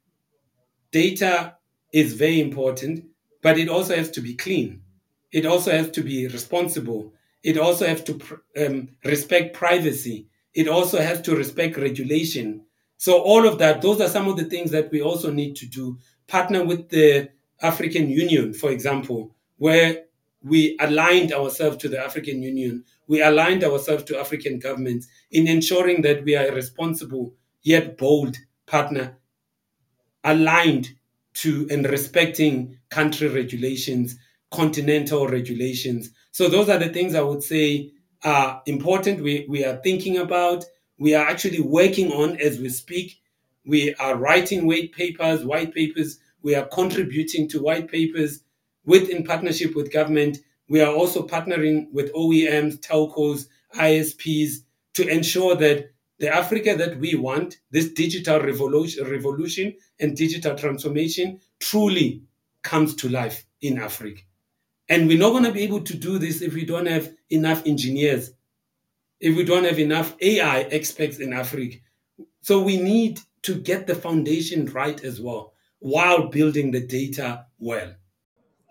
data is very important, but it also has to be clean. It also has to be responsible. It also has to um, respect privacy. It also has to respect regulation. So all of that, those are some of the things that we also need to do. Partner with the African Union, for example, where we aligned ourselves to the African Union we aligned ourselves to African governments in ensuring that we are a responsible yet bold partner, aligned to and respecting country regulations, continental regulations. So those are the things I would say are important. We, we are thinking about, we are actually working on as we speak. We are writing white papers, white papers. We are contributing to white papers with in partnership with government we are also partnering with OEMs, telcos, ISPs to ensure that the Africa that we want, this digital revolution, revolution and digital transformation, truly comes to life in Africa. And we're not going to be able to do this if we don't have enough engineers, if we don't have enough AI experts in Africa. So we need to get the foundation right as well while building the data well.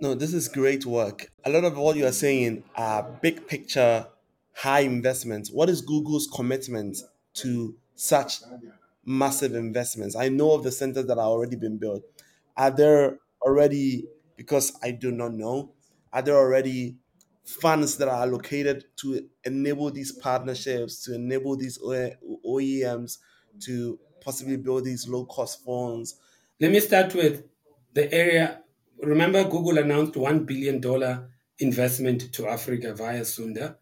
No, this is great work. A lot of what you are saying are big picture, high investments. What is Google's commitment to such massive investments? I know of the centers that are already been built. Are there already, because I do not know, are there already funds that are allocated to enable these partnerships, to enable these OEMs to possibly build these low cost phones? Let me start with the area. Remember, Google announced $1 billion investment to Africa via Sundar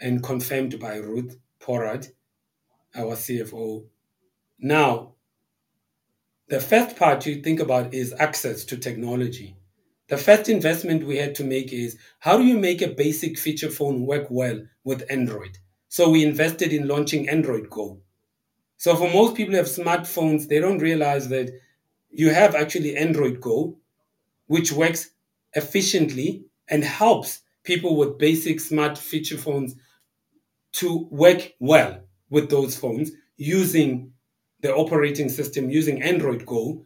and confirmed by Ruth Porat, our CFO. Now, the first part you think about is access to technology. The first investment we had to make is how do you make a basic feature phone work well with Android? So we invested in launching Android Go. So for most people who have smartphones, they don't realize that you have actually Android Go, which works efficiently and helps people with basic smart feature phones to work well with those phones using the operating system, using Android Go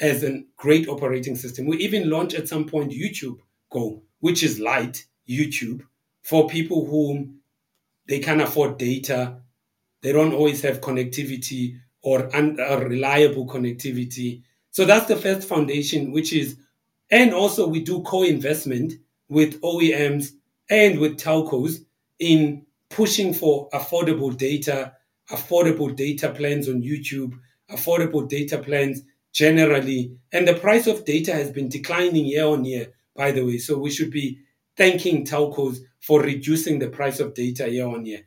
as a great operating system. We even launched at some point YouTube Go, which is light YouTube for people who they can't afford data, they don't always have connectivity or unreliable connectivity. So that's the first foundation, which is, and also we do co-investment with OEMs and with telcos in pushing for affordable data, affordable data plans on YouTube, affordable data plans generally. And the price of data has been declining year on year, by the way. So we should be thanking telcos for reducing the price of data year on year.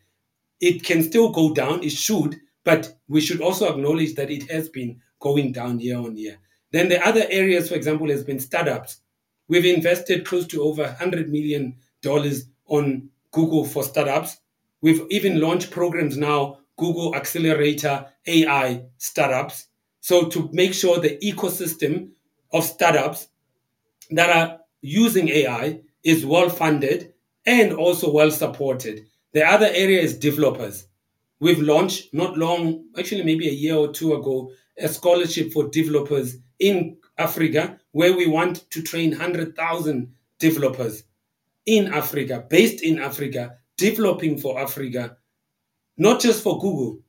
It can still go down, it should, but we should also acknowledge that it has been going down year on year. Then the other areas, for example, has been startups. We've invested close to over $100 million on Google for startups. We've even launched programs now, Google Accelerator AI startups. So to make sure the ecosystem of startups that are using AI is well funded and also well supported. The other area is developers. We've launched not long, actually maybe a year or two ago, a scholarship for developers in Africa where we want to train 100,000 developers in Africa, based in Africa, developing for Africa, not just for Google,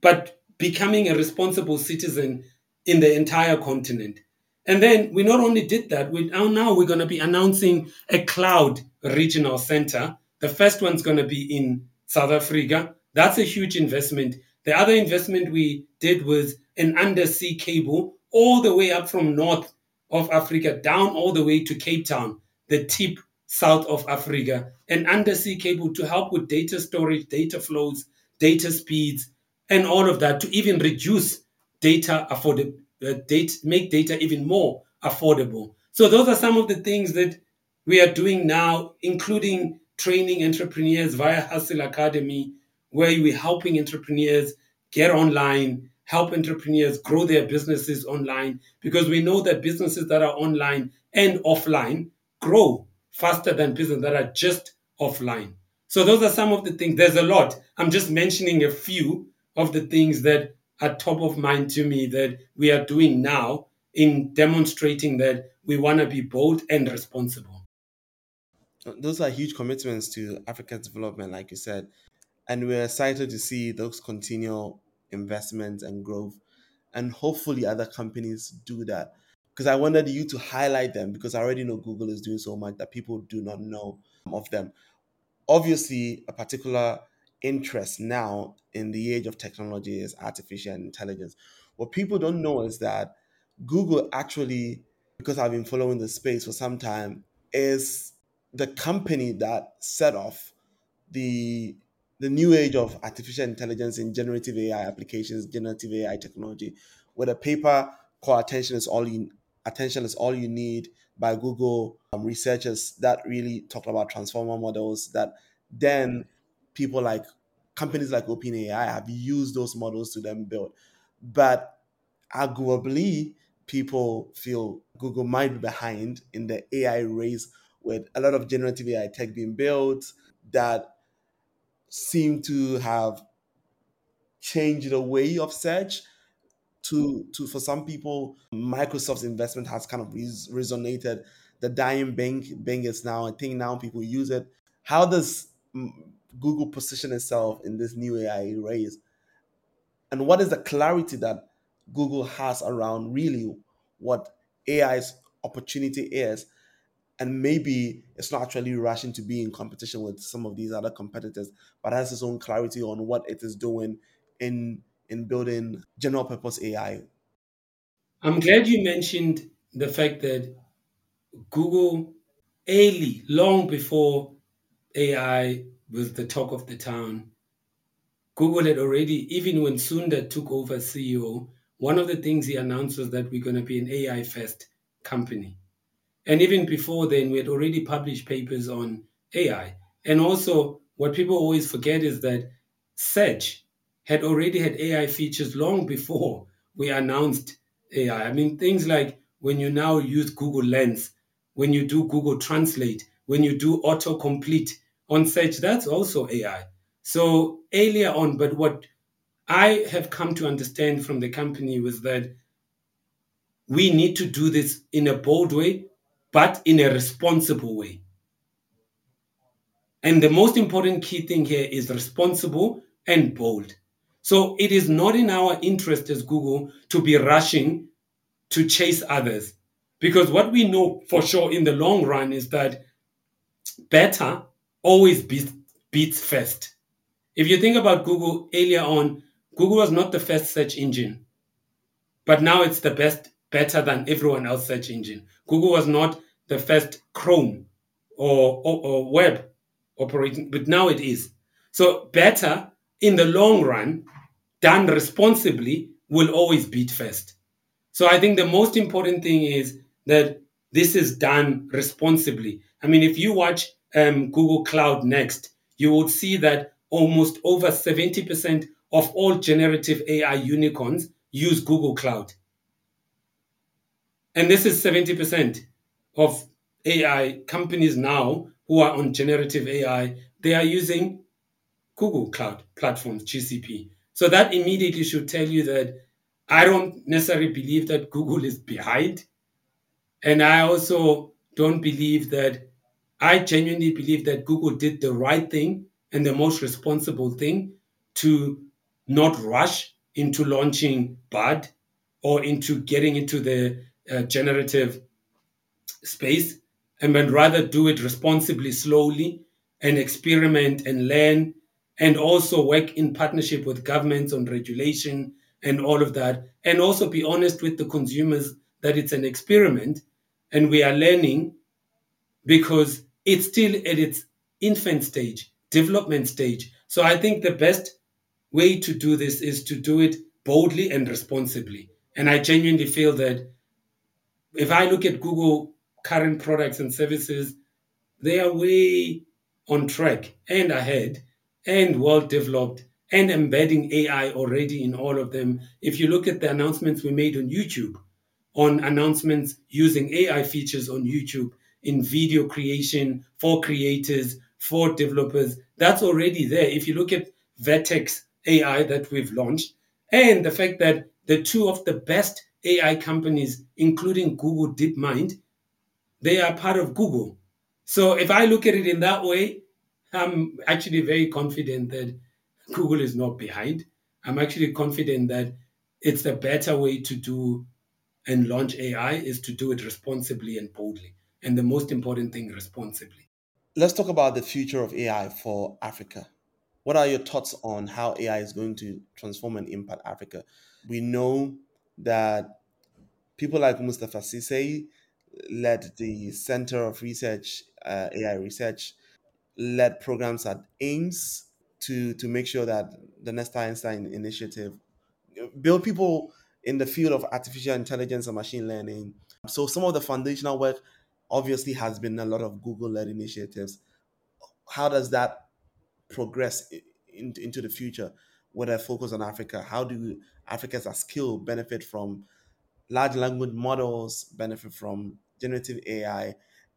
but becoming a responsible citizen in the entire continent. And then we not only did that, we now, now we're going to be announcing a cloud regional center. The first one's going to be in South Africa. That's a huge investment. The other investment we did was an undersea cable all the way up from north of Africa down all the way to Cape Town, the tip south of Africa, an undersea cable to help with data storage, data flows, data speeds, and all of that to even reduce data affordable, uh, data, make data even more affordable. So those are some of the things that we are doing now, including training entrepreneurs via Hustle Academy, where we're helping entrepreneurs get online, help entrepreneurs grow their businesses online, because we know that businesses that are online and offline grow faster than businesses that are just offline. So those are some of the things. There's a lot. I'm just mentioning a few of the things that are top of mind to me that we are doing now in demonstrating that we want to be bold and responsible. Those are huge commitments to Africa's development, like you said. And we're excited to see those continual investments and growth. And hopefully, other companies do that. Because I wanted you to highlight them because I already know Google is doing so much that people do not know of them. Obviously, a particular interest now in the age of technology is artificial intelligence. What people don't know is that Google actually, because I've been following the space for some time, is the company that set off the the new age of artificial intelligence in generative AI applications, generative AI technology, with a paper called "Attention is All You Attention is All You Need" by Google um, researchers that really talked about transformer models that then people like companies like OpenAI have used those models to then build. But arguably, people feel Google might be behind in the AI race with a lot of generative AI tech being built that seem to have changed the way of search to to for some people, Microsoft's investment has kind of res- resonated. The dying Bing Bing is now, I think now people use it. How does Google position itself in this new AI race? And what is the clarity that Google has around really what AI's opportunity is? And maybe it's not actually rushing to be in competition with some of these other competitors, but has its own clarity on what it is doing in in building general purpose AI. I'm glad you mentioned the fact that Google early, long before AI was the talk of the town, Google had already, even when Sundar took over CEO, one of the things he announced was that we're going to be an AI first company. And even before then, we had already published papers on AI. And also, what people always forget is that search had already had AI features long before we announced AI. I mean, things like when you now use Google Lens, when you do Google Translate, when you do autocomplete on search, that's also AI. So earlier on, but what I have come to understand from the company was that we need to do this in a bold way, but in a responsible way. And the most important key thing here is responsible and bold. So it is not in our interest as Google to be rushing to chase others. Because what we know for sure in the long run is that better always beats, beats first. If you think about Google earlier on, Google was not the first search engine, but now it's the best, better than everyone else search engine. Google was not the first Chrome or, or, or web operating, but now it is. So better in the long run, done responsibly, will always beat first. So I think the most important thing is that this is done responsibly. I mean, if you watch um, Google Cloud Next, you will see that almost over 70% of all generative AI unicorns use Google Cloud. And this is 70% of AI companies now who are on generative AI, they are using Google Cloud platforms, GCP. So that immediately should tell you that I don't necessarily believe that Google is behind. And I also don't believe that, I genuinely believe that Google did the right thing and the most responsible thing to not rush into launching Bard or into getting into the uh, generative space, and then rather do it responsibly, slowly, and experiment and learn, and also work in partnership with governments on regulation and all of that, and also be honest with the consumers that it's an experiment and we are learning because it's still at its infant stage development stage. So I think the best way to do this is to do it boldly and responsibly. And I genuinely feel that if I look at Google current products and services, they are way on track and ahead and well developed and embedding AI already in all of them. If you look at the announcements we made on YouTube, on announcements using AI features on YouTube in video creation for creators, for developers. That's already there. If you look at Vertex AI that we've launched, and the fact that the two of the best AI companies, including Google DeepMind, they are part of Google. So if I look at it in that way, I'm actually very confident that Google is not behind. I'm actually confident that it's the better way to do and launch AI is to do it responsibly and boldly. And the most important thing, responsibly let's talk about the future of AI for Africa. What are your thoughts on how AI is going to transform and impact Africa? We know that people like Mustafa Cissé led the Center of Research, uh, AI Research, led programs at AIMS to, to make sure that the Next Einstein initiative build people in the field of artificial intelligence and machine learning. So some of the foundational work obviously has been a lot of Google led initiatives. How does that progress in, into the future with a focus on Africa? How do Africans as skill benefit from large language models, benefit from generative AI,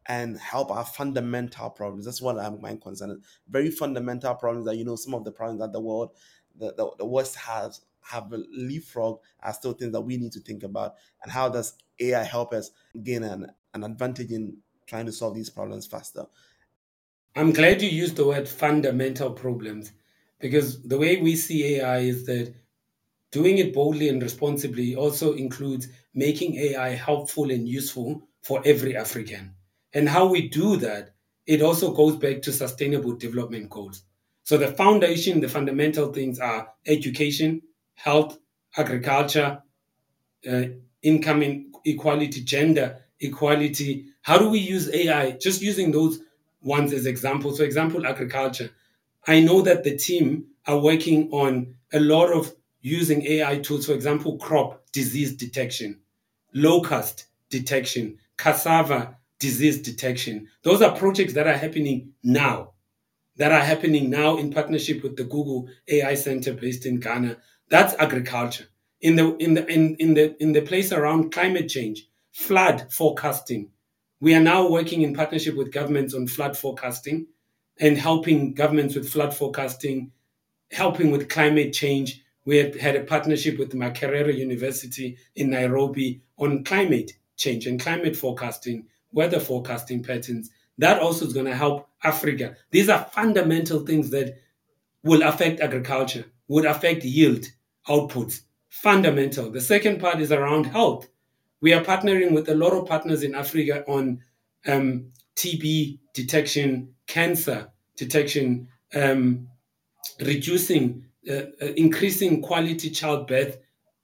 and help our fundamental problems? That's what I'm my concern. Very fundamental problems that you know some of the problems that the world, the, the, the West has have a leapfrog are still things that we need to think about. And how does AI help us gain an, an advantage in trying to solve these problems faster? I'm glad you used the word fundamental problems because the way we see AI is that doing it boldly and responsibly also includes making AI helpful and useful for every African. And how we do that, it also goes back to sustainable development goals. So the foundation, the fundamental things are education, health, agriculture, uh, income equality, gender equality. How do we use AI? Just using those ones as examples. For example, agriculture. I know that the team are working on a lot of using AI tools, for example, crop disease detection, locust detection, cassava disease detection. Those are projects that are happening now that are happening now in partnership with the Google AI Center based in Ghana. That's agriculture. In the in the in, in the in the place around climate change, flood forecasting. We are now working in partnership with governments on flood forecasting and helping governments with flood forecasting, helping with climate change. We had a partnership with Makerere University in Nairobi on climate change and climate forecasting, weather forecasting patterns. That also is going to help Africa. These are fundamental things that will affect agriculture, would affect yield, outputs. Fundamental. The second part is around health. We are partnering with a lot of partners in Africa on um, TB detection, cancer detection, um, reducing, uh, uh, increasing quality childbirth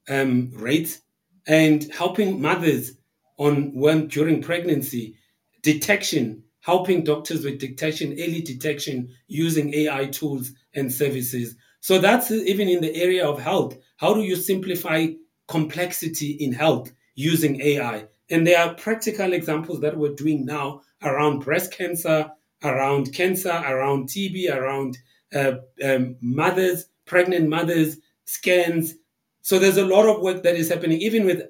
um, rates, and helping mothers on when during pregnancy, detection helping doctors with detection, early detection using AI tools and services. So that's even in the area of health. How do you simplify complexity in health using AI? And there are practical examples that we're doing now around breast cancer, around cancer, around TB, around uh, um, mothers, pregnant mothers, scans. So there's a lot of work that is happening, even with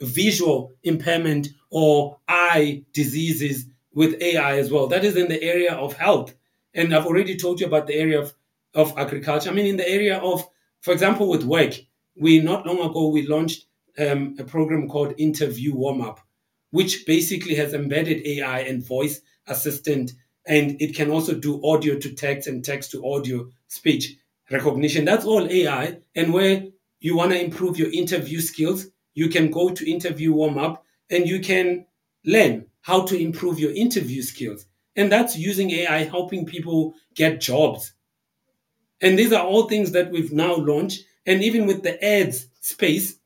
visual impairment or eye diseases with AI as well. That is in the area of health. And I've already told you about the area of, of agriculture. I mean, in the area of, for example, with work, we not long ago we launched um, a program called Interview Warm Up, which basically has embedded AI and voice assistant, and it can also do audio to text and text to audio speech recognition. That's all AI. And where you want to improve your interview skills, you can go to Interview Warm Up and you can learn how to improve your interview skills. And that's using AI helping people get jobs. And these are all things that we've now launched. And even with the ads space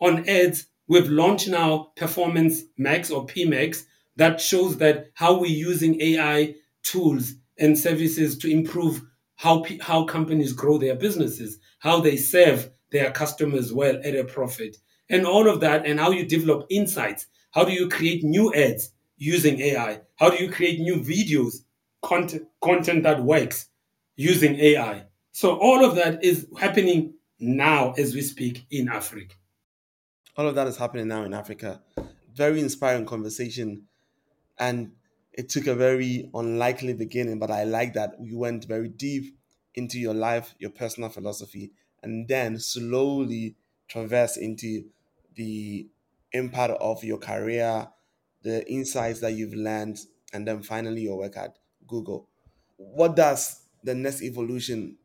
on ads, we've launched now Performance Max or PMax that shows that how we're using AI tools and services to improve how, how companies grow their businesses, how they serve their customers well at a profit, and all of that, and how you develop insights. How do you create new ads? using AI? How do you create new videos, content, content that works using AI? So all of that is happening now as we speak in Africa. All of that is happening now in Africa. Very inspiring conversation. And it took a very unlikely beginning, but I like that we went very deep into your life, your personal philosophy, and then slowly traverse into the impact of your career the insights that you've learned, and then finally your work at Google. What does the next evolution?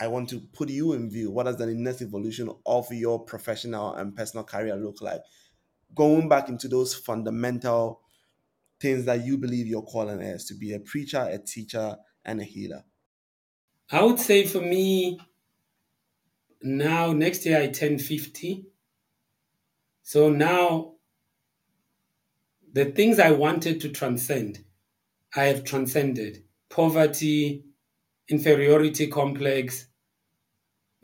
I want to put you in view. What does the next evolution of your professional and personal career look like? Going back into those fundamental things that you believe your calling is to be a preacher, a teacher, and a healer. I would say for me, now next year I turn 50. So now the things I wanted to transcend, I have transcended poverty, inferiority complex,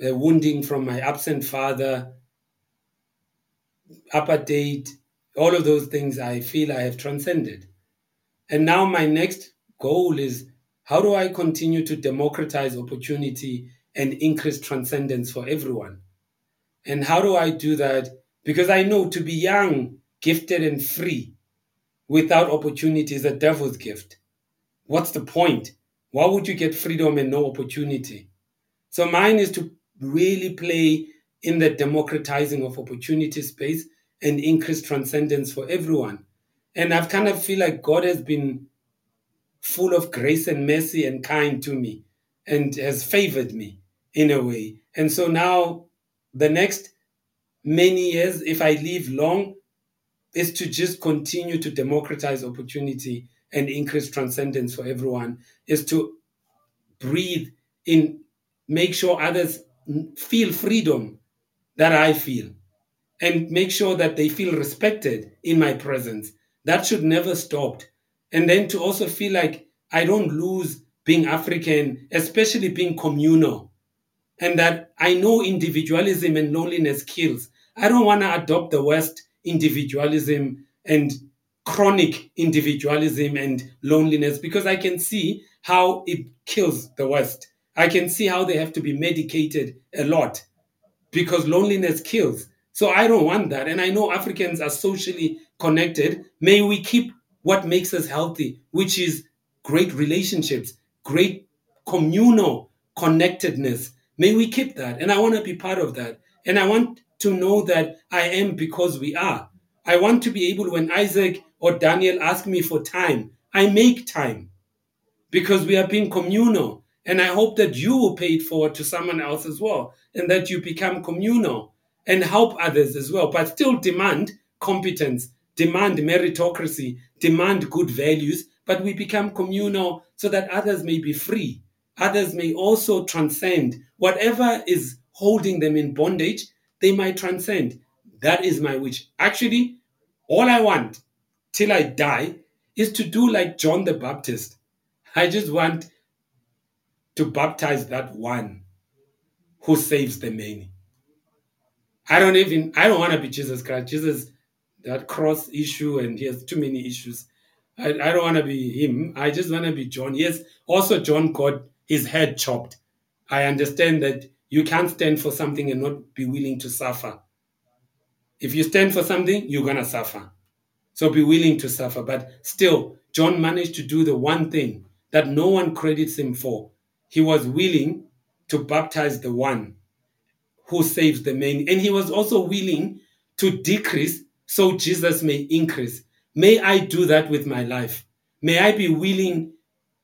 uh, wounding from my absent father, apartheid, all of those things I feel I have transcended. And now my next goal is how do I continue to democratize opportunity and increase transcendence for everyone? And how do I do that? Because I know to be young, gifted, and free without opportunity is a devil's gift. What's the point? Why would you get freedom and no opportunity? So mine is to really play in the democratizing of opportunity space and increase transcendence for everyone. And I've kind of feel like God has been full of grace and mercy and kind to me and has favored me in a way. And so now the next many years, if I live long, is to just continue to democratize opportunity and increase transcendence for everyone, is to breathe in, make sure others feel freedom that I feel, and make sure that they feel respected in my presence. That should never stop. And then to also feel like I don't lose being African, especially being communal, and that I know individualism and loneliness kills. I don't want to adopt the West individualism and chronic individualism and loneliness because I can see how it kills the West. I can see how they have to be medicated a lot because loneliness kills. So I don't want that. And I know Africans are socially connected. May we keep what makes us healthy, which is great relationships, great communal connectedness. May we keep that. And I want to be part of that. And I want to know that I am because we are. I want to be able, when Isaac or Daniel ask me for time, I make time because we are being communal. And I hope that you will pay it forward to someone else as well, and that you become communal and help others as well, but still demand competence, demand meritocracy, demand good values, but we become communal so that others may be free. Others may also transcend whatever is holding them in bondage, they might transcend. That is my wish. Actually, all I want till I die is to do like John the Baptist. I just want to baptize that one who saves the many. I don't even I don't want to be Jesus Christ. Jesus, that cross issue, and he has too many issues. I, I don't want to be him. I just want to be John. Yes, also John got his head chopped. I understand that you can't stand for something and not be willing to suffer. If you stand for something, you're gonna suffer. So be willing to suffer. But still, John managed to do the one thing that no one credits him for. He was willing to baptize the one who saves the many. And he was also willing to decrease so Jesus may increase. May I do that with my life. May I be willing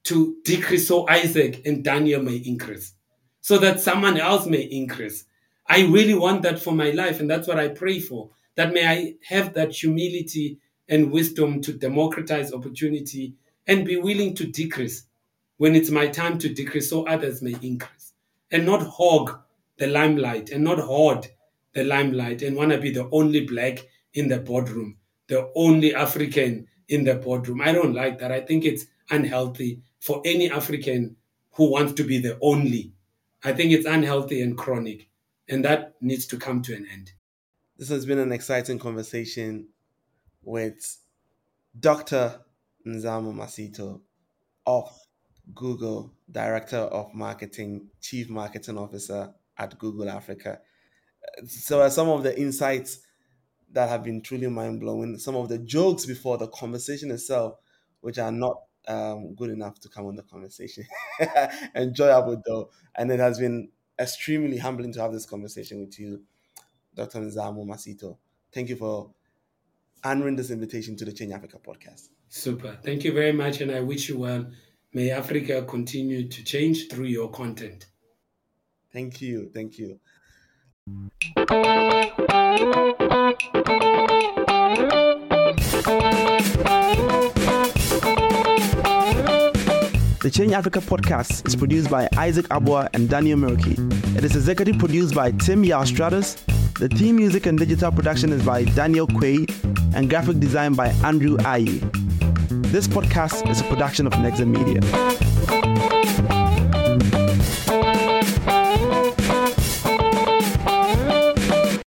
to decrease so Isaac and Daniel may increase, so that someone else may increase. I really want that for my life, and that's what I pray for. That may I have that humility and wisdom to democratize opportunity and be willing to decrease when it's my time to decrease so others may increase and not hog the limelight and not hoard the limelight and want to be the only black in the boardroom, the only African in the boardroom. I don't like that. I think it's unhealthy for any African who wants to be the only. I think it's unhealthy and chronic, and that needs to come to an end. This has been an exciting conversation with Dr. Mzamo Masito of Google, Director of Marketing, Chief Marketing Officer at Google Africa. So, some of the insights that have been truly mind blowing, some of the jokes before the conversation itself, which are not um, good enough to come on the conversation. Enjoyable though. And it has been extremely humbling to have this conversation with you, Dr. Mzamo Masito. Thank you for honoring this invitation to the Change Africa podcast. Super. Thank you very much. And I wish you well. May Africa continue to change through your content. Thank you. Thank you. The Change Africa podcast is produced by Isaac Abua and Daniel Murky. It is executive produced by Tim Yalstratus. The theme music and digital production is by Daniel Quaid and graphic design by Andrew Aye. This podcast is a production of Nexen Media.